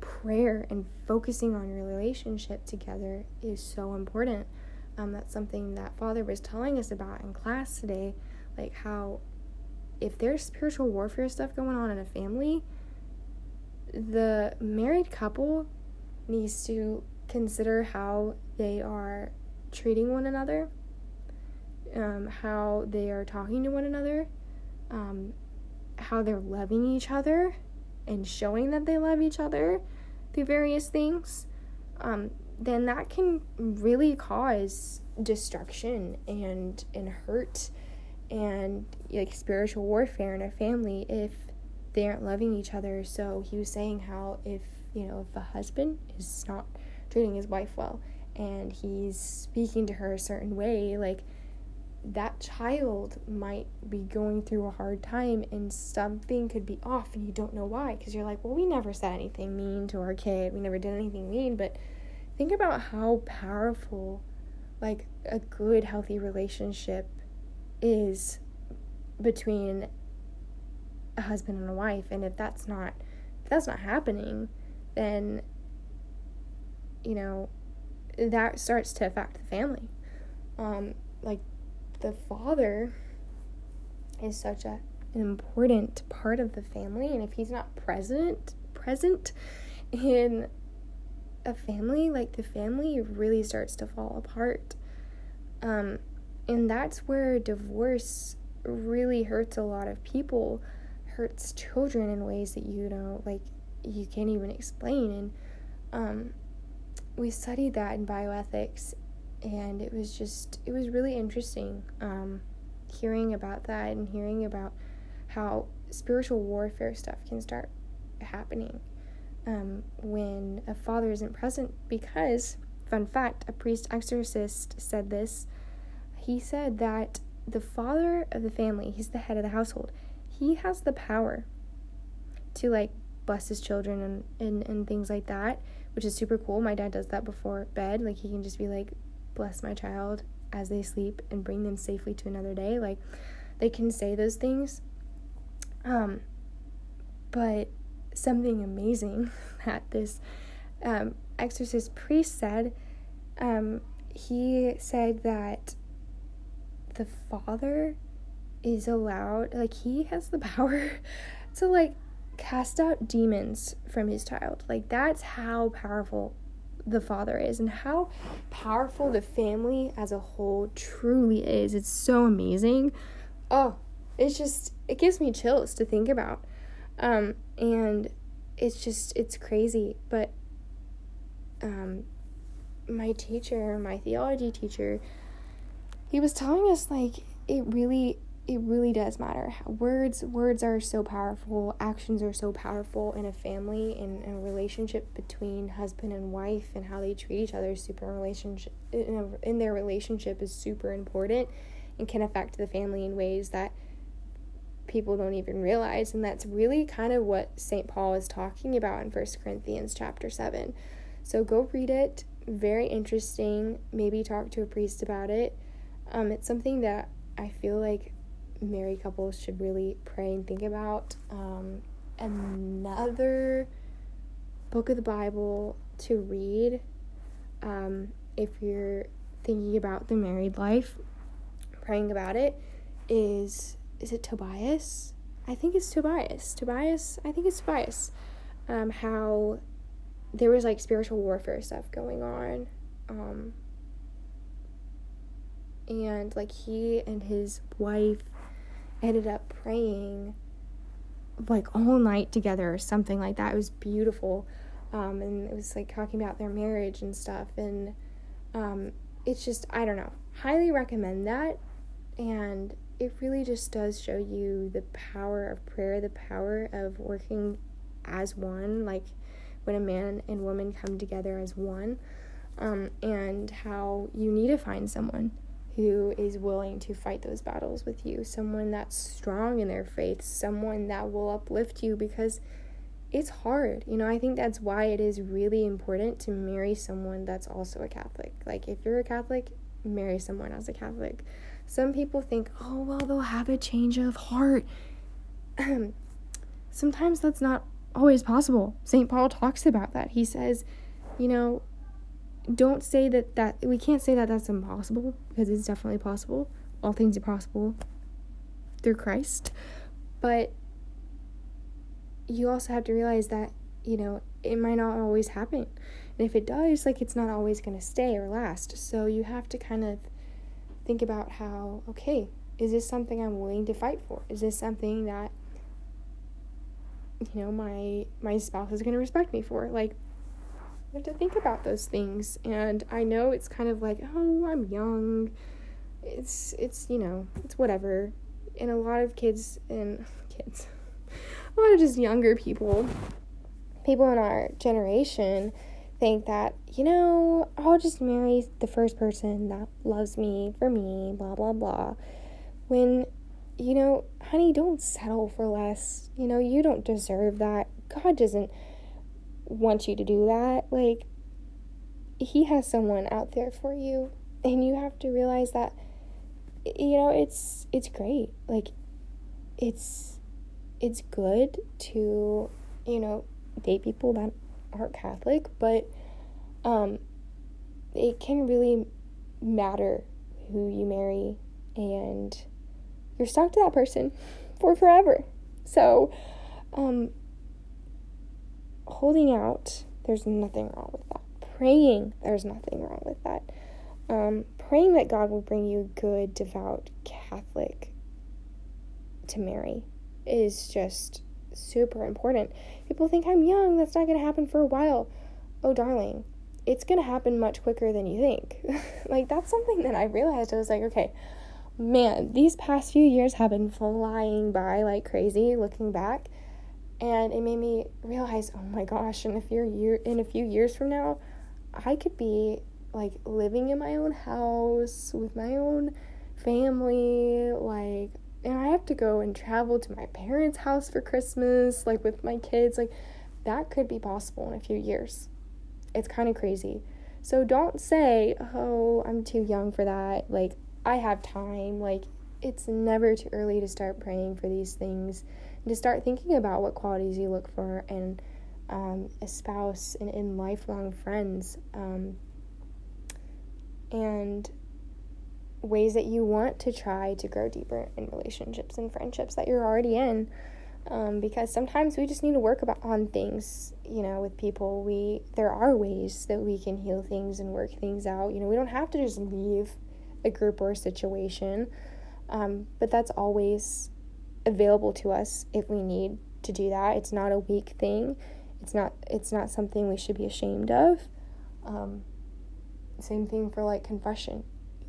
prayer and focusing on your relationship together is so important. Um, that's something that Father was telling us about in class today, like how if there's spiritual warfare stuff going on in a family, the married couple needs to consider how they are treating one another, um, how they are talking to one another, um, how they're loving each other and showing that they love each other through various things, um, then that can really cause destruction and and hurt and like spiritual warfare in a family if they aren't loving each other. So he was saying how if you know if a husband is not treating his wife well and he's speaking to her a certain way, like that child might be going through a hard time and something could be off and you don't know why because you're like, well, we never said anything mean to our kid. We never did anything mean, but think about how powerful like a good healthy relationship is between a husband and a wife. And if that's not if that's not happening then you know that starts to affect the family. Um like the father is such a an important part of the family and if he's not present present in a family like the family really starts to fall apart um and that's where divorce really hurts a lot of people, hurts children in ways that you know, like you can't even explain. And um, we studied that in bioethics, and it was just, it was really interesting um, hearing about that and hearing about how spiritual warfare stuff can start happening um, when a father isn't present because, fun fact, a priest exorcist said this he said that the father of the family, he's the head of the household, he has the power to like bless his children and, and, and things like that, which is super cool. My dad does that before bed. Like he can just be like, bless my child as they sleep and bring them safely to another day. Like they can say those things. Um, but something amazing [LAUGHS] that this um, exorcist priest said, um, he said that the father is allowed like he has the [LAUGHS] power to like cast out demons from his child like that's how powerful the father is and how powerful the family as a whole truly is. It's so amazing. Oh it's just it gives me chills to think about. Um and it's just it's crazy but um, my teacher, my theology teacher, he was telling us like it really it really does matter. Words words are so powerful, actions are so powerful in a family and a relationship between husband and wife and how they treat each other super relationship in, a, in their relationship is super important and can affect the family in ways that people don't even realize and that's really kind of what St. Paul is talking about in First Corinthians chapter 7. So go read it. Very interesting. Maybe talk to a priest about it. Um, it's something that I feel like married couples should really pray and think about. Um, another book of the Bible to read um, if you're thinking about the married life, praying about it, is is it Tobias? I think it's Tobias. Tobias, I think it's Tobias. Um, how there was like spiritual warfare stuff going on. Um, and like he and his wife ended up praying like all night together or something like that. It was beautiful. Um, and it was like talking about their marriage and stuff. And um, it's just, I don't know, highly recommend that. And it really just does show you the power of prayer, the power of working as one, like when a man and woman come together as one, um, and how you need to find someone who is willing to fight those battles with you, someone that's strong in their faith, someone that will uplift you because it's hard. You know, I think that's why it is really important to marry someone that's also a Catholic. Like, if you're a Catholic, marry someone as a Catholic. Some people think, oh, well, they'll have a change of heart. [CLEARS THROAT] Sometimes that's not always possible. St. Paul talks about that. He says, you know, don't say that that we can't say that that's impossible because it's definitely possible. All things are possible through Christ. But you also have to realize that, you know, it might not always happen. And if it does, like it's not always going to stay or last. So you have to kind of think about how, okay, is this something I'm willing to fight for? Is this something that you know, my my spouse is going to respect me for? Like have to think about those things. And I know it's kind of like, oh, I'm young. It's it's you know it's whatever. And a lot of kids and [LAUGHS] kids, a lot of just younger people, people in our generation, think that you know I'll just marry the first person that loves me for me, blah blah blah. When you know, honey, don't settle for less. You know, you don't deserve that. God doesn't want you to do that. Like, He has someone out there for you, and you have to realize that. You know, it's it's great. Like, it's it's good to you know date people that aren't Catholic, but um, it can really matter who you marry, and you're stuck to that person [LAUGHS] for forever. So, um, holding out, there's nothing wrong with that. Praying, there's nothing wrong with that. Um, praying that God will bring you a good, devout Catholic to marry is just super important. People think I'm young, that's not going to happen for a while. Oh, darling, it's going to happen much quicker than you think. [LAUGHS] like, that's something that I realized. I was like, okay, man, these past few years have been flying by like crazy looking back and it made me realize oh my gosh in a few year in a few years from now i could be like living in my own house with my own family like and i have to go and travel to my parents house for christmas like with my kids like that could be possible in a few years. It's kind of crazy. So don't say oh i'm too young for that. Like i have time. Like it's never too early to start praying for these things to start thinking about what qualities you look for in um, a spouse and in lifelong friends um, and ways that you want to try to grow deeper in relationships and friendships that you're already in um, because sometimes we just need to work about on things you know with people. We there are ways that we can heal things and work things out. You know we don't have to just leave a group or a situation um, but that's always available to us if we need to do that. It's not a weak thing. It's not it's not something we should be ashamed of. Um, same thing for like confession.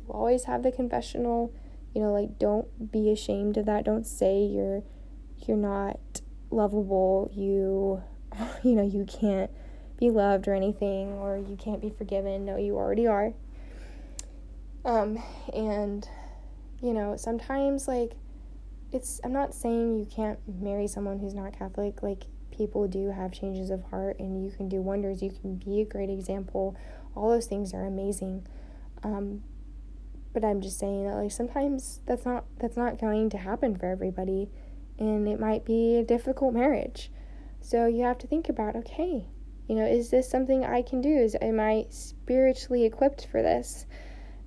You always have the confessional, you know, like don't be ashamed of that. Don't say you're you're not lovable. You [LAUGHS] you know, you can't be loved or anything or you can't be forgiven. No, you already are. Um and you know, sometimes like it's I'm not saying you can't marry someone who's not Catholic. Like people do have changes of heart and you can do wonders. You can be a great example. All those things are amazing. Um, but I'm just saying that like sometimes that's not that's not going to happen for everybody and it might be a difficult marriage. So you have to think about okay, you know, is this something I can do? Is am I spiritually equipped for this?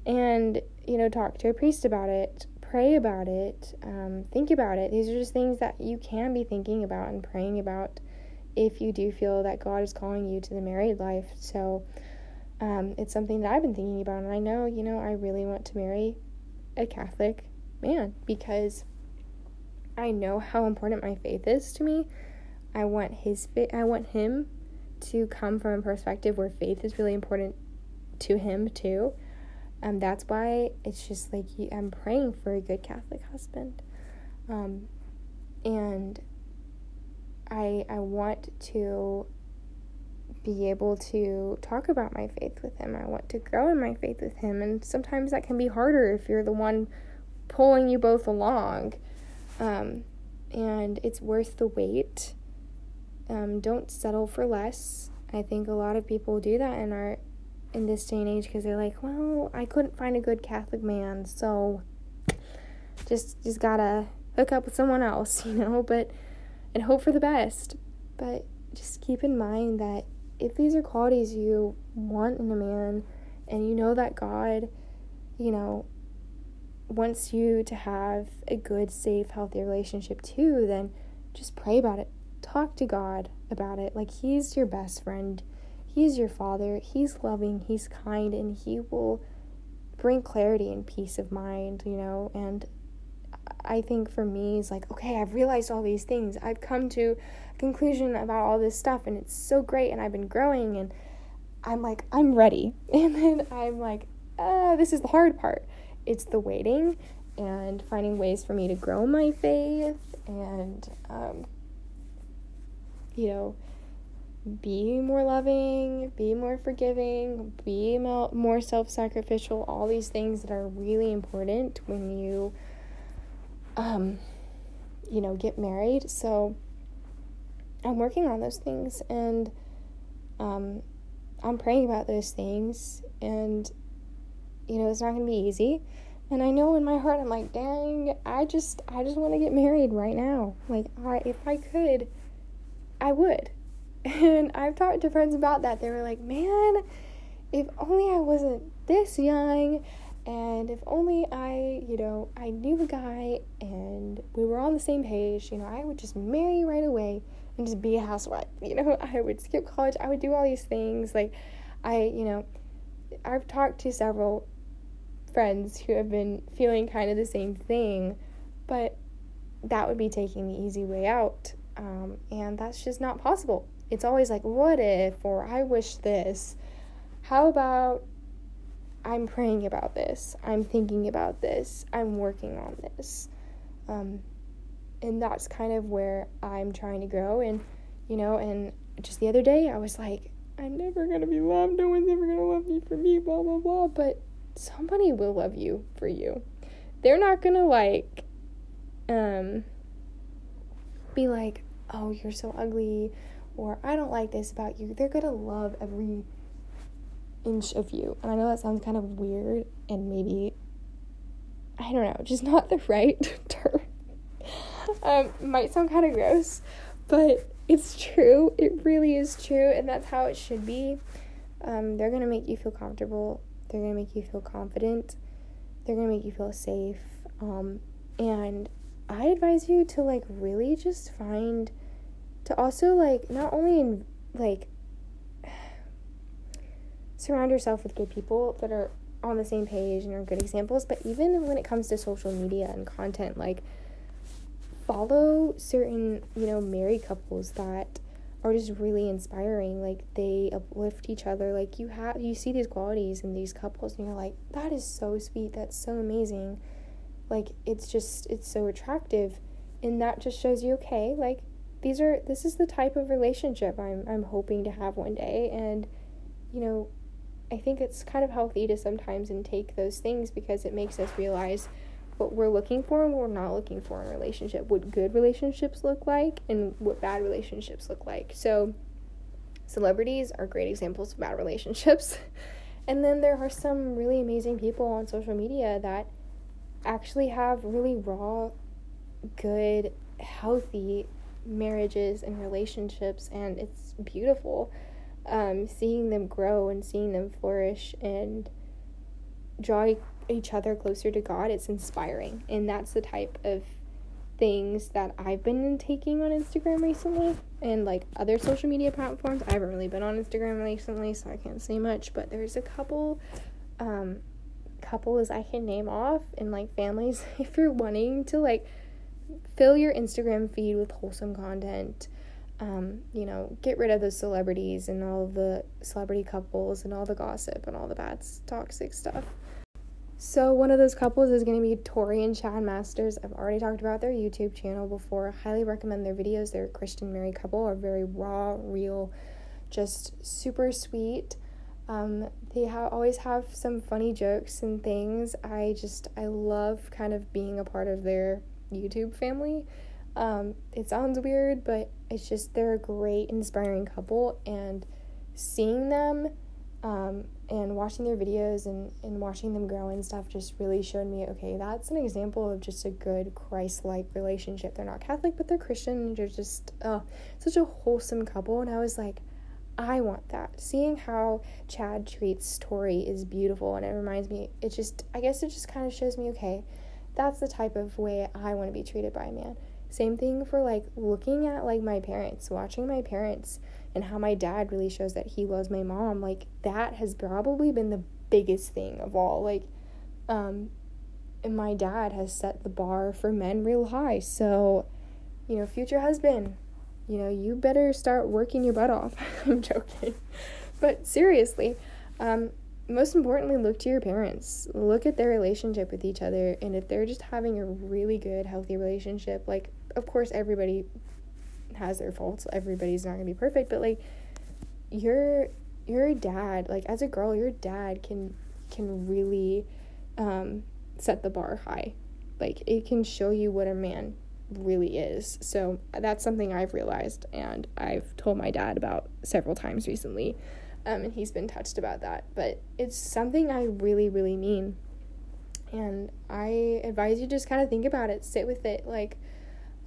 And you know, talk to a priest about it pray about it, um, think about it. These are just things that you can be thinking about and praying about if you do feel that God is calling you to the married life. So um, it's something that I've been thinking about, and I know, you know, I really want to marry a Catholic man because I know how important my faith is to me. I want his faith. I want him to come from a perspective where faith is really important to him too. Um, that's why it's just like I'm praying for a good Catholic husband. Um, and I I want to be able to talk about my faith with him. I want to grow in my faith with him, and sometimes that can be harder if you're the one pulling you both along. Um, and it's worth the wait. Um, don't settle for less. I think a lot of people do that in our in this day and age because they're like, well, I couldn't find a good Catholic man, so just just gotta hook up with someone else, [LAUGHS] you know, but and hope for the best. But just keep in mind that if these are qualities you want in a man and you know that God, you know, wants you to have a good, safe, healthy relationship too, then just pray about it. Talk to God about it. Like he's your best friend He's your father. He's loving, he's kind, and he will bring clarity and peace of mind, you know. And I think for me, it's like, okay, I've realized all these things. I've come to a conclusion about all this stuff, and it's so great, and I've been growing, and I'm like, I'm ready. [LAUGHS] And then I'm like, uh, this is the hard part. It's the waiting and finding ways for me to grow my faith and, um, you know, be more loving, be more forgiving, be more self sacrificial, all these things that are really important when you, um, you know, get married. So I'm working on those things and um, I'm praying about those things. And, you know, it's not going to be easy. And I know in my heart, I'm like, dang, I just, I just want to get married right now. Like, I, if I could, I would and I've talked to friends about that. They were like, man, if only I wasn't this young and if only I, you know, I knew a guy and we were on the same page, you know, I would just marry right away and just be a housewife. [LAUGHS] You know, I would skip college, I would do all these things. Like, I, you know, I've talked to several friends who have been feeling kind of the same thing, but that would be taking the easy way out. Um, and that's just not possible it's always like, what if, or I wish this. How about I'm praying about this, I'm thinking about this, I'm working on this. Um, and that's kind of where I'm trying to grow. And, you know, and just the other day I was like, I'm never gonna be loved, no one's ever gonna love me for me, blah, blah, blah. But somebody will love you for you. They're not gonna like, um, be like, oh, you're so ugly or I don't like this about you, they're gonna love every inch of you. And I know that sounds kind of weird and maybe, I don't know, just [LAUGHS] not the right [LAUGHS] term. um, might sound kind of gross, but it's true. It really is true, and that's how it should be. Um, they're gonna make you feel comfortable. They're gonna make you feel confident. They're gonna make you feel safe. Um, and I advise you to like really just find to also like not only in like surround yourself with good people that are on the same page and are good examples, but even when it comes to social media and content, like follow certain, you know, married couples that are just really inspiring. Like they uplift each other. Like you have you see these qualities in these couples and you're like, that is so sweet, that's so amazing. Like it's just it's so attractive. And that just shows you, okay, like these are this is the type of relationship I'm I'm hoping to have one day and you know, I think it's kind of healthy to sometimes intake those things because it makes us realize what we're looking for and what we're not looking for in a relationship, what good relationships look like and what bad relationships look like. So, celebrities are great examples of bad relationships. [LAUGHS] and then there are some really amazing people on social media that actually have really raw, good, healthy marriages and relationships, and it's beautiful um, seeing them grow and seeing them flourish and draw each other closer to God, it's inspiring. And that's the type of things that I've been taking on Instagram recently and like other social media platforms. I haven't really been on Instagram recently, so I can't say much, but there's a couple um couples I can name off and like families [LAUGHS] if you're wanting to like fill your Instagram feed with wholesome content. Um, you know, get rid of those celebrities and all the celebrity couples and all the gossip and all the bad toxic stuff. So one of those couples is going to be Tori and Chad Masters. I've already talked about their YouTube channel before. Highly recommend their videos. They're a Christian married couple, are very raw, real, just super sweet. Um, they ha- always have some funny jokes and things. I just I love kind of being a part of their YouTube family. Um, it sounds weird, but it's just they're a great, inspiring couple, and seeing them um, and watching their videos and, and watching them grow and stuff just really showed me okay that's an example of just a good christ-like relationship. They're not catholic but they're christian and they're just uh, such a wholesome couple. And i was like i want that. Seeing how chad treats tori is beautiful and it reminds me it just i guess it just kind of shows me okay that's the type of way i want to be treated by a man. Same thing for like looking at like my parents watching my parents and how my dad really shows that he loves my mom like that has probably been the biggest thing of all like um my dad has set the bar for men real high. So you know future husband you know you better start working your butt off. [LAUGHS] I'm joking. But seriously um most importantly look to your parents look at their relationship with each other and if they're just having a really good healthy relationship like of course everybody has their faults. Everybody's not gonna be perfect, but like your your dad, like as a girl, your dad can can really um, set the bar high. Like it can show you what a man really is. So that's something I've realized and I've told my dad about several times recently. Um, and he's been touched about that. But it's something I really, really mean. And I advise you just kind of think about it, sit with it. Like,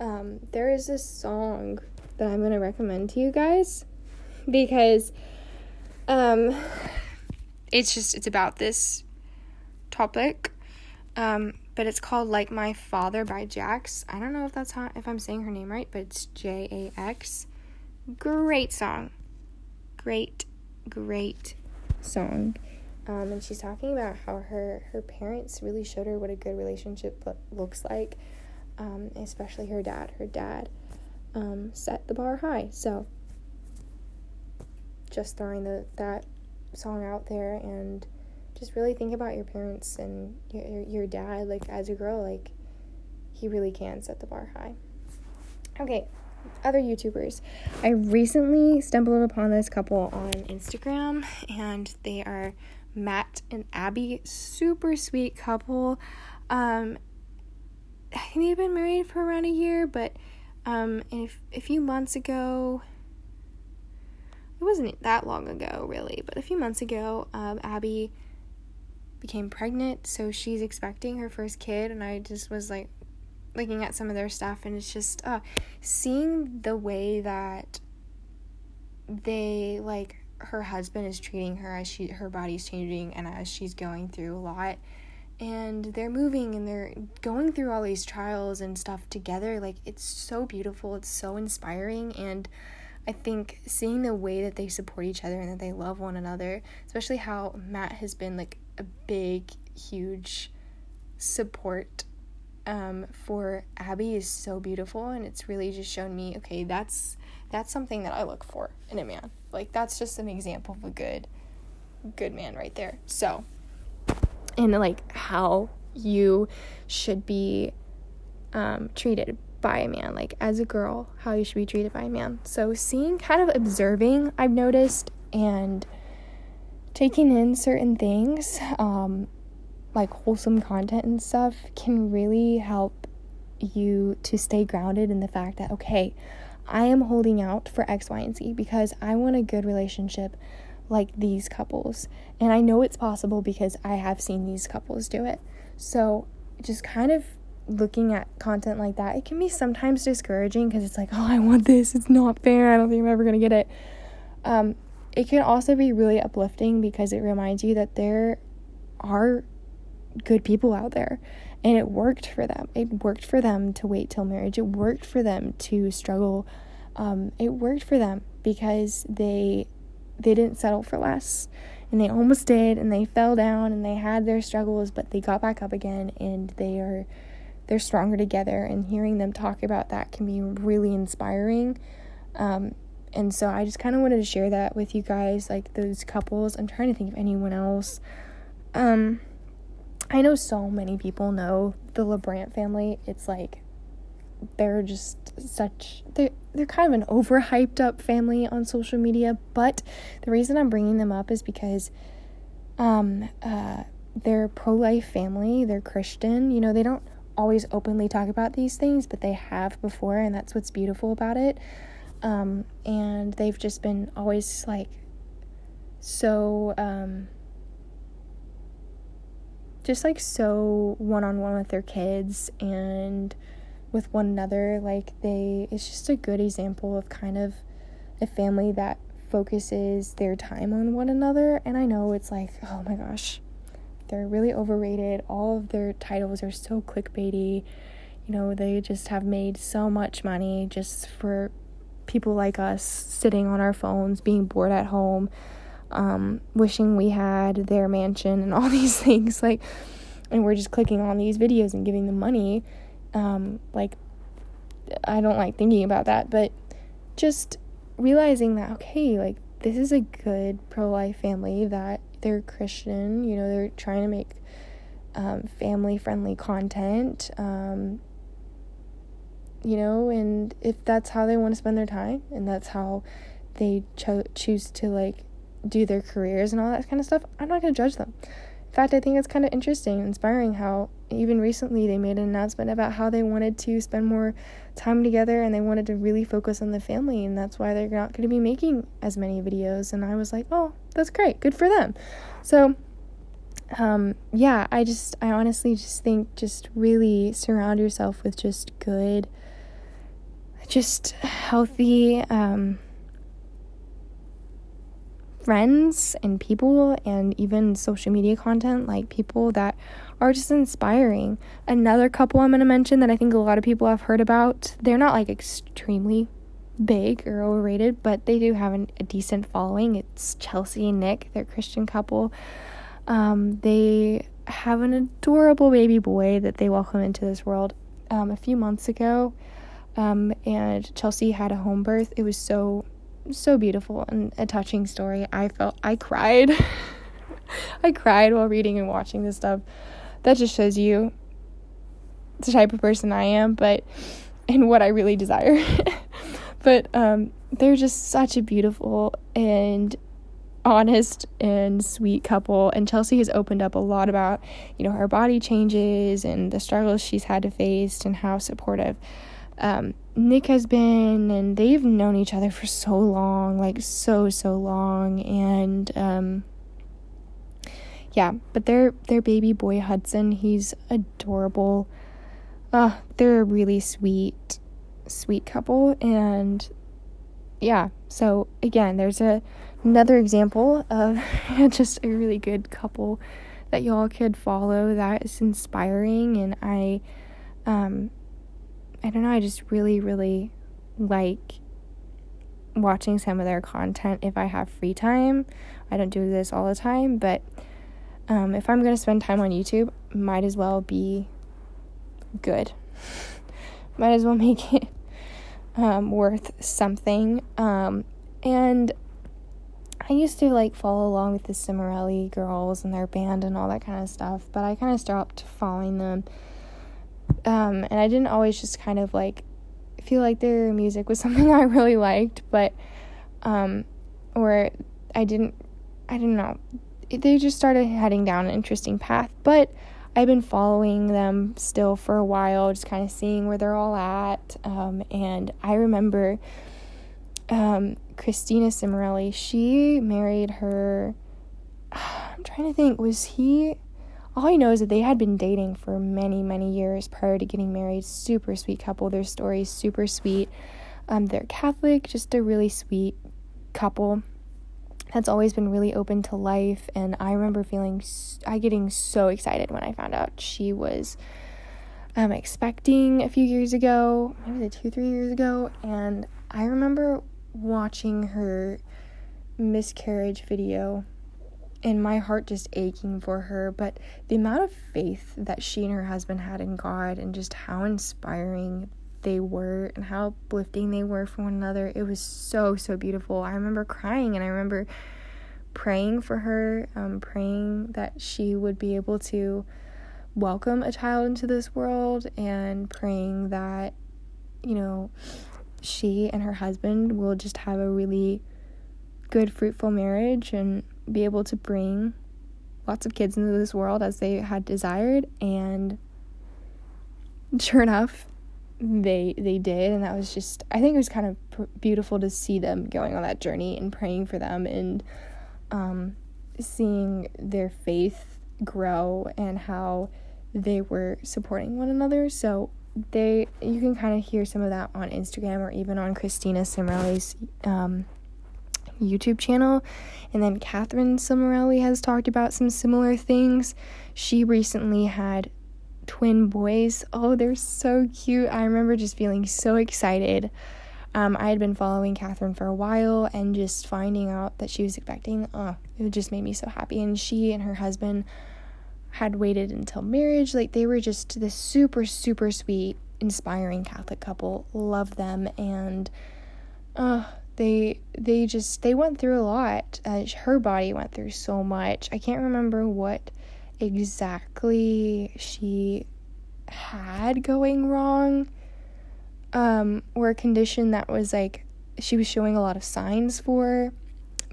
um, there is this song that I'm going to recommend to you guys [LAUGHS] because um, it's just it's about this topic um, but it's called like my father by jax i don't know if that's how if i'm saying her name right but it's j-a-x great song great great song um, and she's talking about how her her parents really showed her what a good relationship looks like um, especially her dad. Her dad um, set the bar high. So just throwing the that song out there and just really think about your parents and your your dad. Like as a girl, like he really can set the bar high. Okay, other YouTubers. I recently stumbled upon this couple on Instagram, and they are Matt and Abby. Super sweet couple. Um, I think they've been married for around a year, but um, a few months ago, it wasn't that long ago, really, but a few months ago, um, Abby became pregnant, so she's expecting her first kid, and I just was like looking at some of their stuff, and it's just uh, seeing the way that they like her husband is treating her as she her body's changing and as she's going through a lot and they're moving and they're going through all these trials and stuff together like it's so beautiful it's so inspiring and i think seeing the way that they support each other and that they love one another especially how matt has been like a big huge support um, for abby is so beautiful and it's really just shown me okay that's that's something that I look for in a man. Like that's just an example of a good good man right there. So, and like how you should be um, treated by a man, like as a girl, how you should be treated by a man. So, seeing, kind of observing, I've noticed, and taking in certain things, um, like wholesome content and stuff, can really help you to stay grounded in the fact that, okay, I am holding out for X, Y, and Z because I want a good relationship like these couples. And I know it's possible because I have seen these couples do it. So, just kind of looking at content like that, it can be sometimes discouraging because it's like, oh, I want this. It's not fair. I don't think I'm ever going to get it. Um, it can also be really uplifting because it reminds you that there are good people out there and it worked for them. It worked for them to wait till marriage. It worked for them to struggle. Um, it worked for them because they they didn't settle for less and they almost did and they fell down and they had their struggles but they got back up again and they are they're stronger together and hearing them talk about that can be really inspiring um, and so i just kind of wanted to share that with you guys like those couples i'm trying to think of anyone else um, i know so many people know the LaBrant family. It's like they're just such they're, they're kind of an overhyped up family on social media but the reason i'm bringing them up is because um uh they're pro-life family they're christian you know they don't always openly talk about these things but they have before and that's what's beautiful about it. Um and they've just been always like so um just like so one-on-one with their kids and with one another. Like they it's just a good example of kind of a family that focuses their time on one another. And I know it's like, oh my gosh, they're really overrated. All of their titles are so clickbaity. You know, they just have made so much money just for people like us sitting on our phones, being bored at home, um, wishing we had their mansion and all [LAUGHS] these things. Like, and we're just clicking on these videos and giving them money um, like, I don't like thinking about that, but just realizing that, okay, like, this is a good pro life family that they're Christian, you know, they're trying to make um, family friendly content, um, you know, and if that's how they want to spend their time and that's how they cho- choose to like do their careers and all that kind of stuff, I'm not going to judge them In fact, I think it's kind of interesting inspiring how even recently they made an announcement about how they wanted to spend more time together and they wanted to really focus on the family, and that's why they're not going to be making as many videos. And I was like, oh, that's great, good for them. So, um, yeah, I just, I honestly just think just really surround yourself with just good, just healthy, um, friends and people and even social media content, like people that are just inspiring. Another couple I'm going to mention that I think a lot of people have heard about, they're not like extremely big or overrated, but they do have an, a decent following. It's Chelsea and Nick, they're Christian couple. Um, they have an adorable baby boy that they welcome into this world um, a few months ago. Um, and Chelsea had a home birth. It was so so beautiful and a touching story. I felt I cried. [LAUGHS] I cried while reading and watching this stuff. That just shows you the type of person I am, but and what I really desire. [LAUGHS] but um, they're just such a beautiful and honest and sweet couple and Chelsea has opened up a lot about, you know, her body changes and the struggles she's had to face and how supportive um, Nick has been, and they've known each other for so long, like so so long, and um, yeah. But their their baby boy Hudson, he's adorable. Uh, they're a really sweet, sweet couple, and yeah. So again, there's a another example of [LAUGHS] just a really good couple that y'all could follow that is inspiring, and I um I don't know, I just really, really like watching some of their content if I have free time. I don't do this all the time, but um, if I'm going to spend time on YouTube, might as well be good. [LAUGHS] might as well make it um, worth something. Um, and I used to like follow along with the Cimorelli girls and their band and all that kind of stuff, but I kind of stopped following them. Um, and I didn't always just kind of like feel like their music was [LAUGHS] something I really liked, but um, or I didn't, I didn't know. They just started heading down an interesting path, but I've been following them still for a while, just kind of seeing where they're all at. Um, and I remember um, Christina Cimorelli, she married her. [SIGHS] I'm trying to think, was he. All I know is that they had been dating for many, many years prior to getting married. Super sweet couple. Their story super sweet. Um, they're Catholic, just a really sweet couple that's always been really open to life. And I remember feeling, I getting so excited when I found out she was um, expecting a few years ago, maybe two, three years ago. And I remember watching her miscarriage video and my heart just aching for her. But the amount of faith that she and her husband had in God and just how inspiring they were and how uplifting they were for one another. It was so, so beautiful. I remember crying and I remember praying for her, um, praying that she would be able to welcome a child into this world and praying that, you know, she and her husband will just have a really good, fruitful marriage and be able to bring lots of kids into this world as they had desired. And sure enough, they they did and that was just i think it was kind of pr- beautiful to see them going on that journey and praying for them and um, seeing their faith grow and how they were supporting one another so they you can kind of hear some of that on instagram or even on christina cimorelli's um, youtube channel and then katherine cimorelli has talked about some similar things she recently had twin boys. Oh, they're so cute. I remember just feeling so excited. Um, I had been following Katherine for a while and just finding out that she was expecting, oh, it just made me so happy. And she and her husband had waited until marriage. Like they were just this super, super sweet, inspiring Catholic couple. Love them. And uh, they they just they went through a lot. Uh, her body went through so much. I can't remember what exactly she had going wrong um, or a condition that was like she was showing a lot of signs for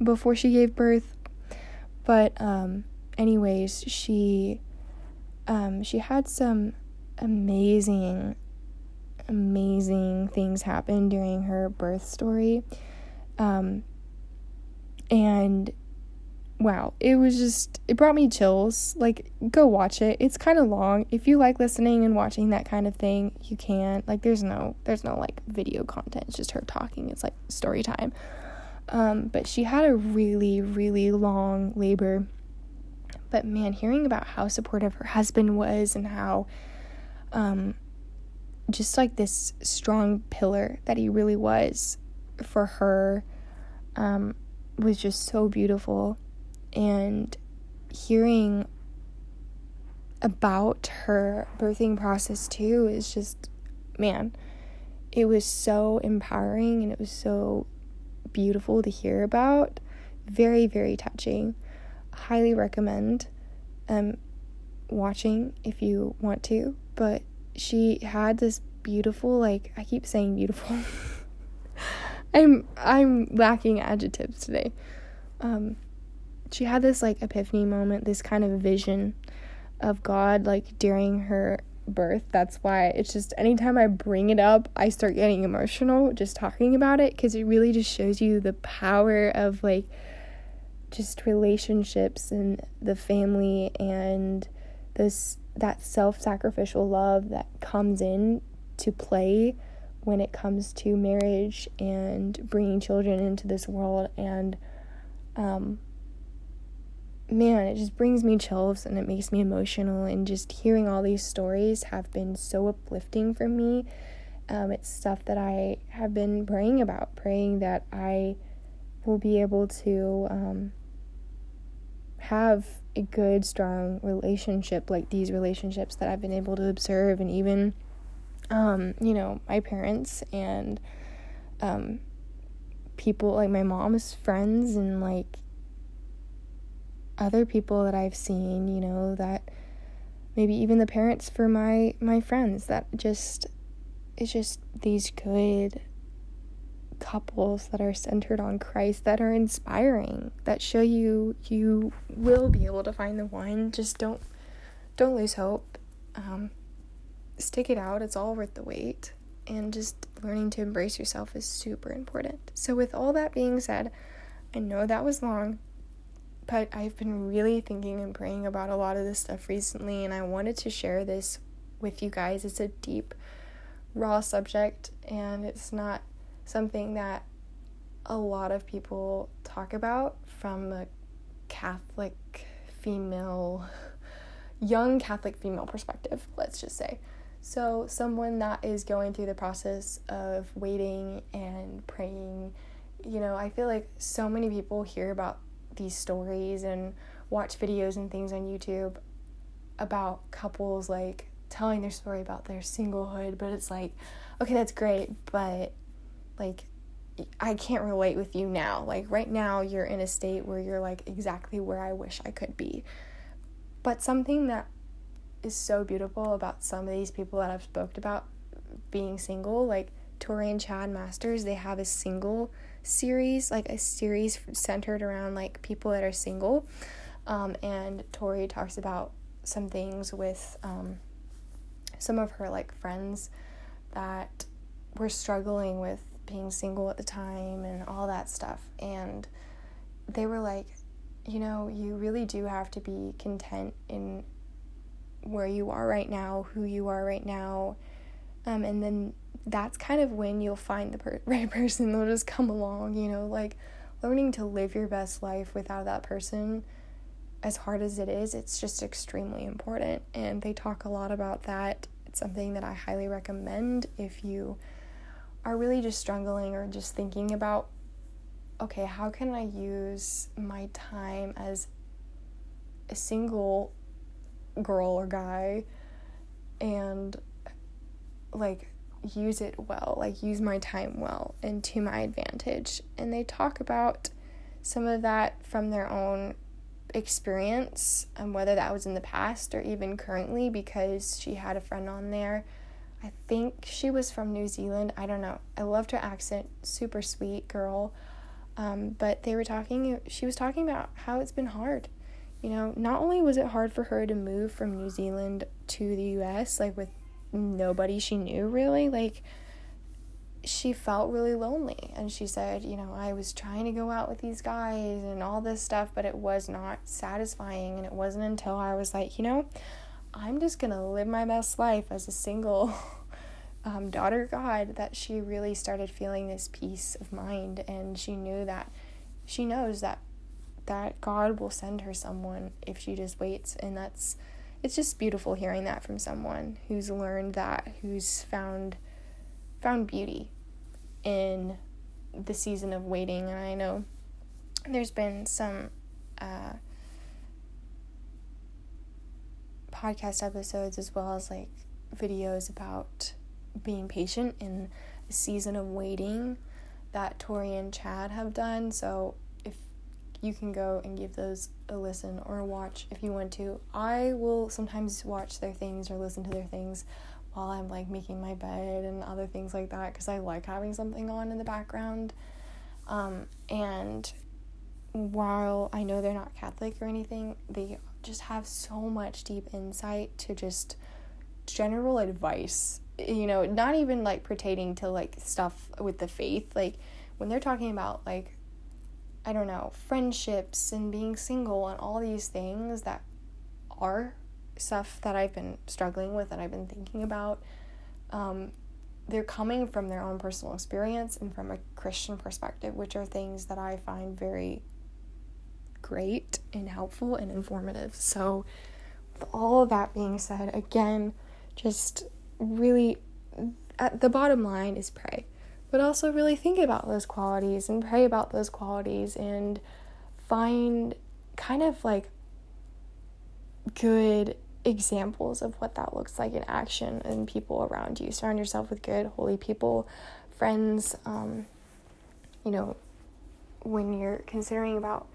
before she gave birth. But um, anyways, she um, she had some amazing amazing things happen during her birth story. Um, and wow, it was just it brought me chills. Like go watch it. It's kind of long. If you like listening and watching that kind of thing, you can. Like there's no there's no like video content. It's just her talking. It's like story time. Um, but she had a really really long labor. But man, hearing about how supportive her husband was and how um just like this strong pillar that he really was for her um was just so beautiful. And hearing about her birthing process too is just man it was so empowering and it was so beautiful to hear about. Very very touching. Highly recommend um watching if you want to but she had this beautiful like i keep saying beautiful [LAUGHS] i'm i'm lacking adjectives today um she had this like epiphany moment, this kind of vision of God like during her birth. That's why it's just anytime I bring it up, I start getting emotional just talking about it because it really just shows you the power of like just relationships and the family and this that self-sacrificial love that comes in to play when it comes to marriage and bringing children into this world and um, man, it just brings me chills and it makes me emotional. And just hearing all these stories have been so uplifting for me. Um, it's stuff that I have been praying about, praying that I will be able to um, have a good, strong relationship like these relationships that I've been able to observe, and even, um, you know, my parents and um, people like my mom's friends and like other people that I've seen, you know, that maybe even the parents for my my friends that just it's just these good couples that are centered on Christ that are inspiring that show you you will be able to find the one. Just don't don't lose hope. Um, stick it out it's all worth the wait. And just learning to embrace yourself is super important. So with all that being said I know that was long but I've been really thinking and praying about a lot of this stuff recently and I wanted to share this with you guys. It's a deep raw subject and it's not something that a lot of people talk about from a Catholic female, young Catholic female perspective, let's just say. So, someone that is going through the process of waiting and praying, you know, I feel like so many people hear about these stories and watch videos and things on YouTube about couples like telling their story about their singlehood, but it's like, okay, that's great, but like I can't relate with you now. Like right now you're in a state where you're like exactly where I wish I could be. But something that is so beautiful about some of these people that I've spoke about being single, like Tori and Chad Masters, they have a single series, like a series centered around like people that are single. Um, and Tori talks about some things with um, some of her like friends that were struggling with being single at the time and all that stuff. And they were like, you know, you really do have to be content in where you are right now, who you are right now. Um, and then that's kind of when you'll find the per- [LAUGHS] right person. They'll just come along, you know, like learning to live your best life without that person, as hard as it is, it's just extremely important. And they talk a lot about that. It's something that I highly recommend if you are really just struggling or just thinking about okay, how can I use my time as a single girl or guy and like use it well, like use my time well and to my advantage. And they talk about some of that from their own experience and whether that was in the past or even currently because she had a friend on there I think she was from New Zealand. I don't know. I loved her accent. Super sweet girl. Um, but they were talking, she was talking about how it's been hard. You know, not only was it hard for her to move from New Zealand to the US, like with nobody she knew really, like she felt really lonely. And she said, you know, I was trying to go out with these guys and all this stuff, but it was not satisfying. And it wasn't until I was like, you know, I'm just to live my best life as a single [LAUGHS] um, daughter God that she really started feeling this peace of mind and she knew that she knows that that God will send her someone if she just waits and that's it's just beautiful hearing that from someone who's learned that who's found found beauty in the season of waiting and I know there's been some uh, podcast episodes as well as like videos about being patient in a season of waiting that Tori and Chad have done. So you can go and give those a listen or a watch if you want to. I will sometimes watch their things or listen to their things while I'm like making my bed and other things like that because I like having something on in the background. Um, and while I know they're not Catholic or anything, they just have so much deep insight to just general advice you know not even like pertaining to like stuff with the faith like when they're talking about like i don't know friendships and being single and all these things that are stuff that i've been struggling with and i've been thinking about um, they're coming from their own personal experience and from a christian perspective which are things that i find very great and helpful and informative. So, with all of that being said, again, just really at the bottom line is pray, but also really think about those qualities and pray about those qualities and find kind of like good examples of what that looks like in action and people around you. Surround yourself with good, holy people friends, um, you know, when you're considering about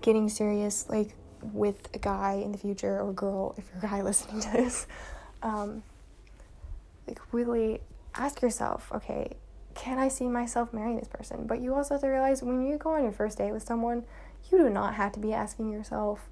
getting serious, like with a guy in the future or girl, if you're a guy [LAUGHS] listening to this, um, like really ask yourself, okay, can I see myself marrying this person? But you also have to realize when you go on your first date with someone, you do not have to be asking yourself,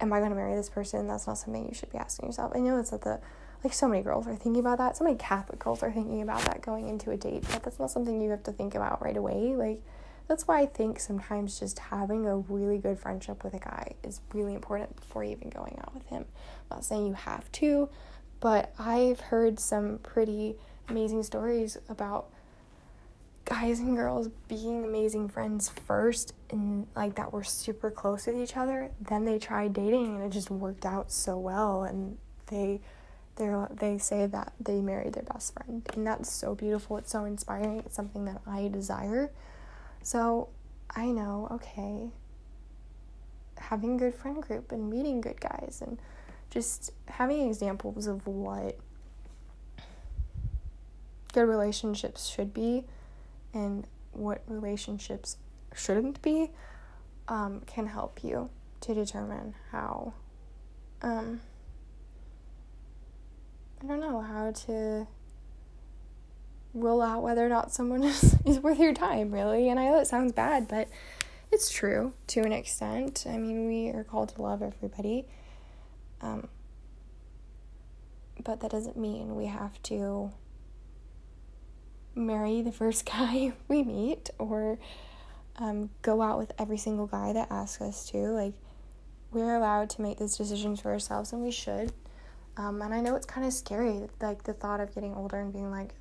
Am I going to marry this person? That's not something you should be asking yourself. I know it's at the, like, so many girls are thinking about that. So many Catholic girls are thinking about that going into a date, but that's not something you have to think about right away. Like, that's why I think sometimes just having a really good friendship with a guy is really important before even going out with him. I'm not saying you have to, but I've heard some pretty amazing stories about guys and girls being amazing friends first and like that were super close with each other. Then they tried dating and it just worked out so well. And they they they say that they married their best friend. And that's so beautiful. It's so inspiring. It's something that I desire. So I know okay having a good friend group and meeting good guys and just having examples of what good relationships should be and what relationships shouldn't be um, can help you to determine how um, I don't know how to rule out whether or not someone [LAUGHS] is, is worth your time really. And I know it sounds bad but it's true to an extent. I mean we are called to love everybody um, but that doesn't mean we have to marry the first [LAUGHS] guy we meet or um, go out with every single guy that asks us to. Like, we're allowed to make those decisions for ourselves, and we should. Um, and I know it's kind of scary, like the thought of getting older and being like,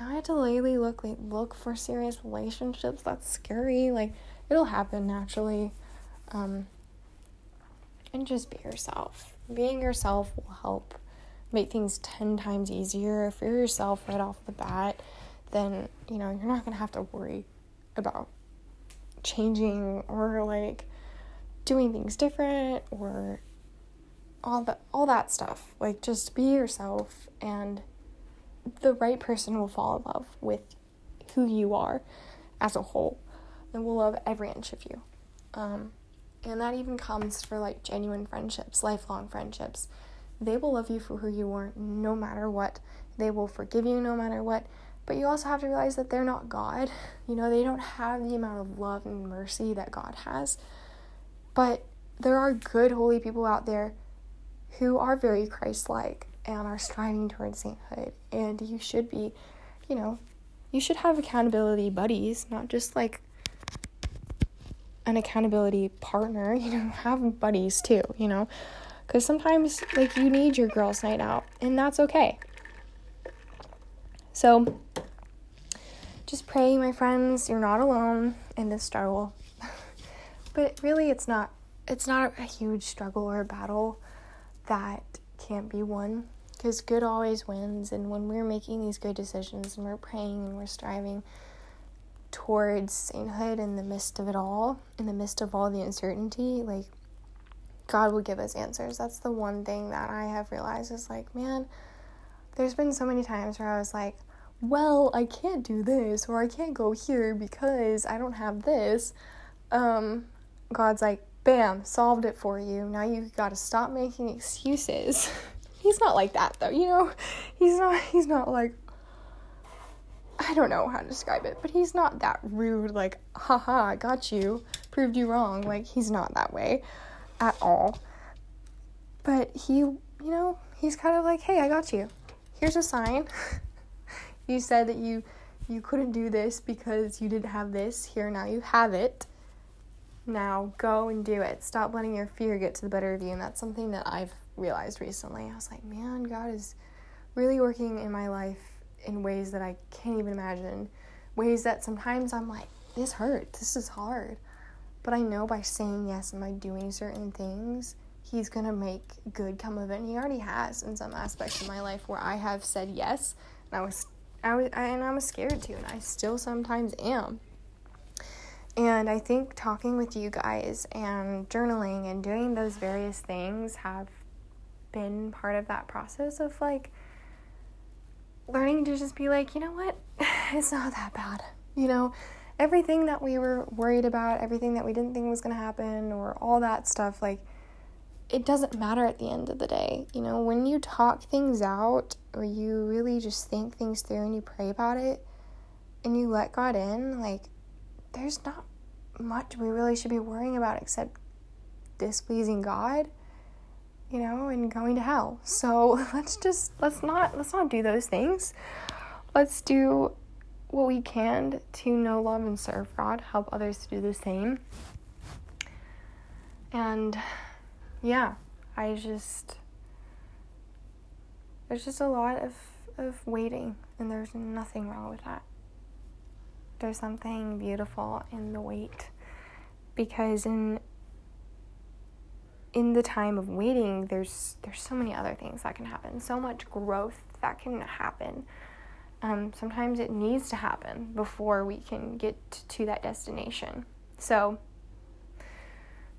now I have to lately look like look for serious relationships. That's scary. Like, it'll happen naturally. Um, and just be yourself. Being yourself will help make things 10 times easier. for yourself right off the bat, then, you know, you're not going to have to worry about changing or like doing things different or all that all that stuff. Like just be yourself and the right person will fall in love with who you are as a whole and will love every inch of you. Um, and that even comes for like genuine friendships, lifelong friendships. They will love you for who you are no matter what. They will forgive you no matter what. But you also have to realize that they're not God. You know, they don't have the amount of love and mercy that God has. But there are good, holy people out there who are very Christ like and are striving towards sainthood. And you should be, you know, you should have accountability buddies, not just like an accountability partner, [LAUGHS] you know, have buddies too, you know. Because sometimes, like, you need your girls' night out, and that's okay. So, just pray, my friends, you're not alone in this struggle. [LAUGHS] but really, it's not. It's not a huge struggle or a battle that can't be won because good always wins. And when we're making these good decisions and we're praying and we're striving towards sainthood in the midst of it all, in the midst of all the uncertainty, like God will give us answers. That's the one thing that I have realized is like, man, there's been so many times where I was like, well, I can't do this or I can't go here because I don't have this. Um, God's like, bam, solved it for you. Now you got to stop making excuses. [LAUGHS] he's not like that though, you know. He's not he's not like I don't know how to describe it, but he's not that rude like, haha, got you, proved you wrong. Like he's not that way at all. But he, you know, he's kind of like, "Hey, I got you. Here's a sign. [LAUGHS] you said that you you couldn't do this because you didn't have this. Here now you have it. Now go and do it. Stop letting your fear get to the better of you." And that's something that I've realized recently. I was like, "Man, God is really working in my life in ways that I can't even imagine. Ways that sometimes I'm like, this hurts. This is hard." But I know by saying yes and by doing certain things, he's gonna make good come of it. And he already has in some aspects of my life where I have said yes, and I was, I was, I, and I was scared to, and I still sometimes am. And I think talking with you guys and journaling and doing those various things have been part of that process of like learning to just be like, you know what? [SIGHS] It's not that bad. You know, everything that we were worried about, everything that we didn't think was going to happen, or all that stuff, like, it doesn't matter at the end of the day. You know, when you talk things out or you really just think things through and you pray about it and you let God in, like, there's not much we really should be worrying about except displeasing God, you know, and going to hell. So [LAUGHS] let's just let's not let's not do those things. Let's do what we can to know, love, and serve God, help others to do the same. And yeah, I just there's just a lot of, of waiting and there's nothing wrong with that. There's something beautiful in the wait because in in the time of waiting there's there's so many other things that can happen so much growth that can happen um, sometimes it needs to happen before we can get to that destination so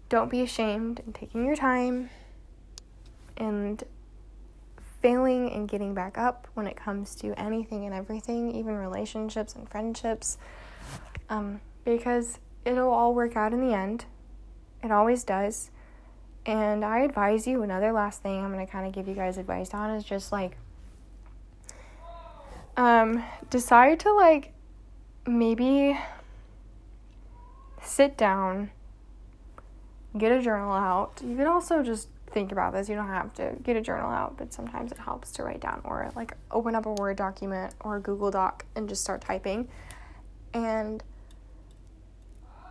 don't be ashamed in taking your time and failing and getting back up when it comes to anything and everything, even relationships and friendships, um, because it'll all work out in the end. It always does. And I advise you, another last thing I'm going to kind of give you guys advice on is just like, um, decide to like maybe sit down get a journal out. You can also just think about this. You don't have to get a journal out, but sometimes it helps to write down or like open up a Word document or a Google Doc and just start typing. And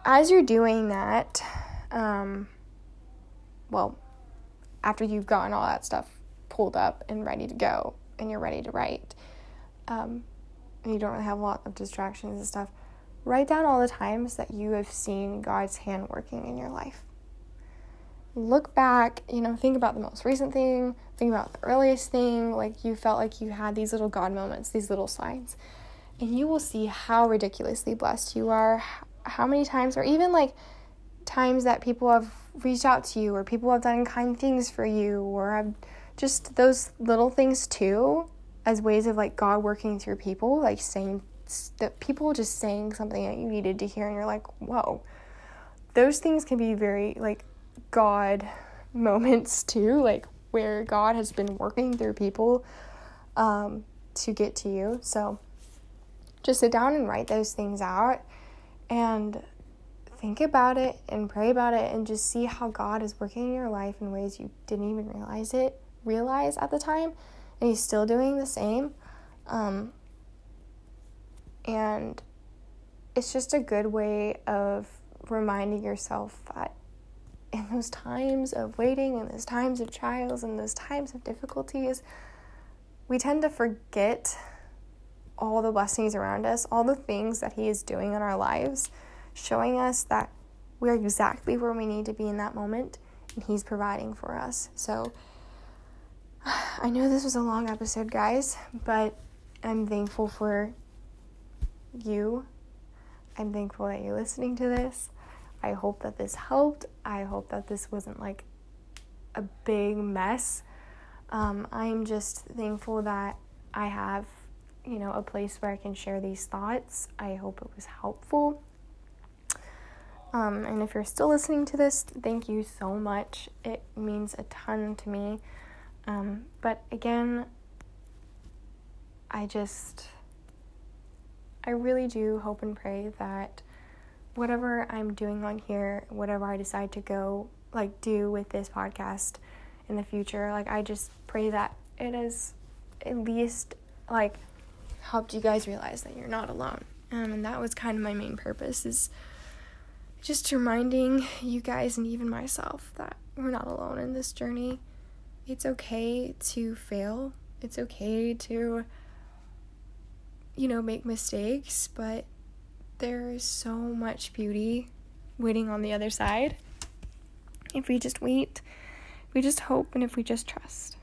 as you're doing that, um, well, after you've gotten all that stuff pulled up and ready to go and you're ready to write, um, and you don't really have a lot of distractions and stuff, write down all the times that you have seen God's hand working in your life look back, you know, think about the most recent thing, think about the earliest thing, like you felt like you had these little God moments, these little signs. And you will see how ridiculously blessed you are, how many times, or even like times that people have reached out to you, or people have done kind things for you, or have just those little things too, as ways of like God working through people, like saying that people just saying something that you needed to hear, and you're like, whoa. Those things can be very like God [LAUGHS] moments too, like where God has been working through people um, to get to you. So just sit down and write those things out and think about it and pray about it and just see how God is working in your life in ways you didn't even realize it realize at the time and he's still doing the same um, and it's just a good way of reminding yourself that in those times of waiting, in those times of trials, in those times of difficulties, we tend to forget all the blessings around us, all the things that He is doing in our lives, showing us that we're exactly where we need to be in that moment, and He's providing for us. So, [SIGHS] I know this was a long episode, guys, but I'm thankful for you. I'm thankful that you're listening to this. I hope that this helped. I hope that this wasn't like a big mess. Um, I'm just thankful that I have, you know, a place where I can share these thoughts. I hope it was helpful. Um, and if you're still listening to this, thank you so much. It means a ton to me. Um, but again, I just, I really do hope and pray that whatever I'm doing on here, whatever I decide to go like do with this podcast in the future, like I just pray that it has at least like helped you guys realize that you're not alone. Um, and that was kind of my main purpose is just reminding you guys and even myself that we're not alone in this journey. It's okay to fail. It's okay to you know make mistakes, but there is so much beauty waiting on the other side. If we just wait, we just hope, and if we just trust.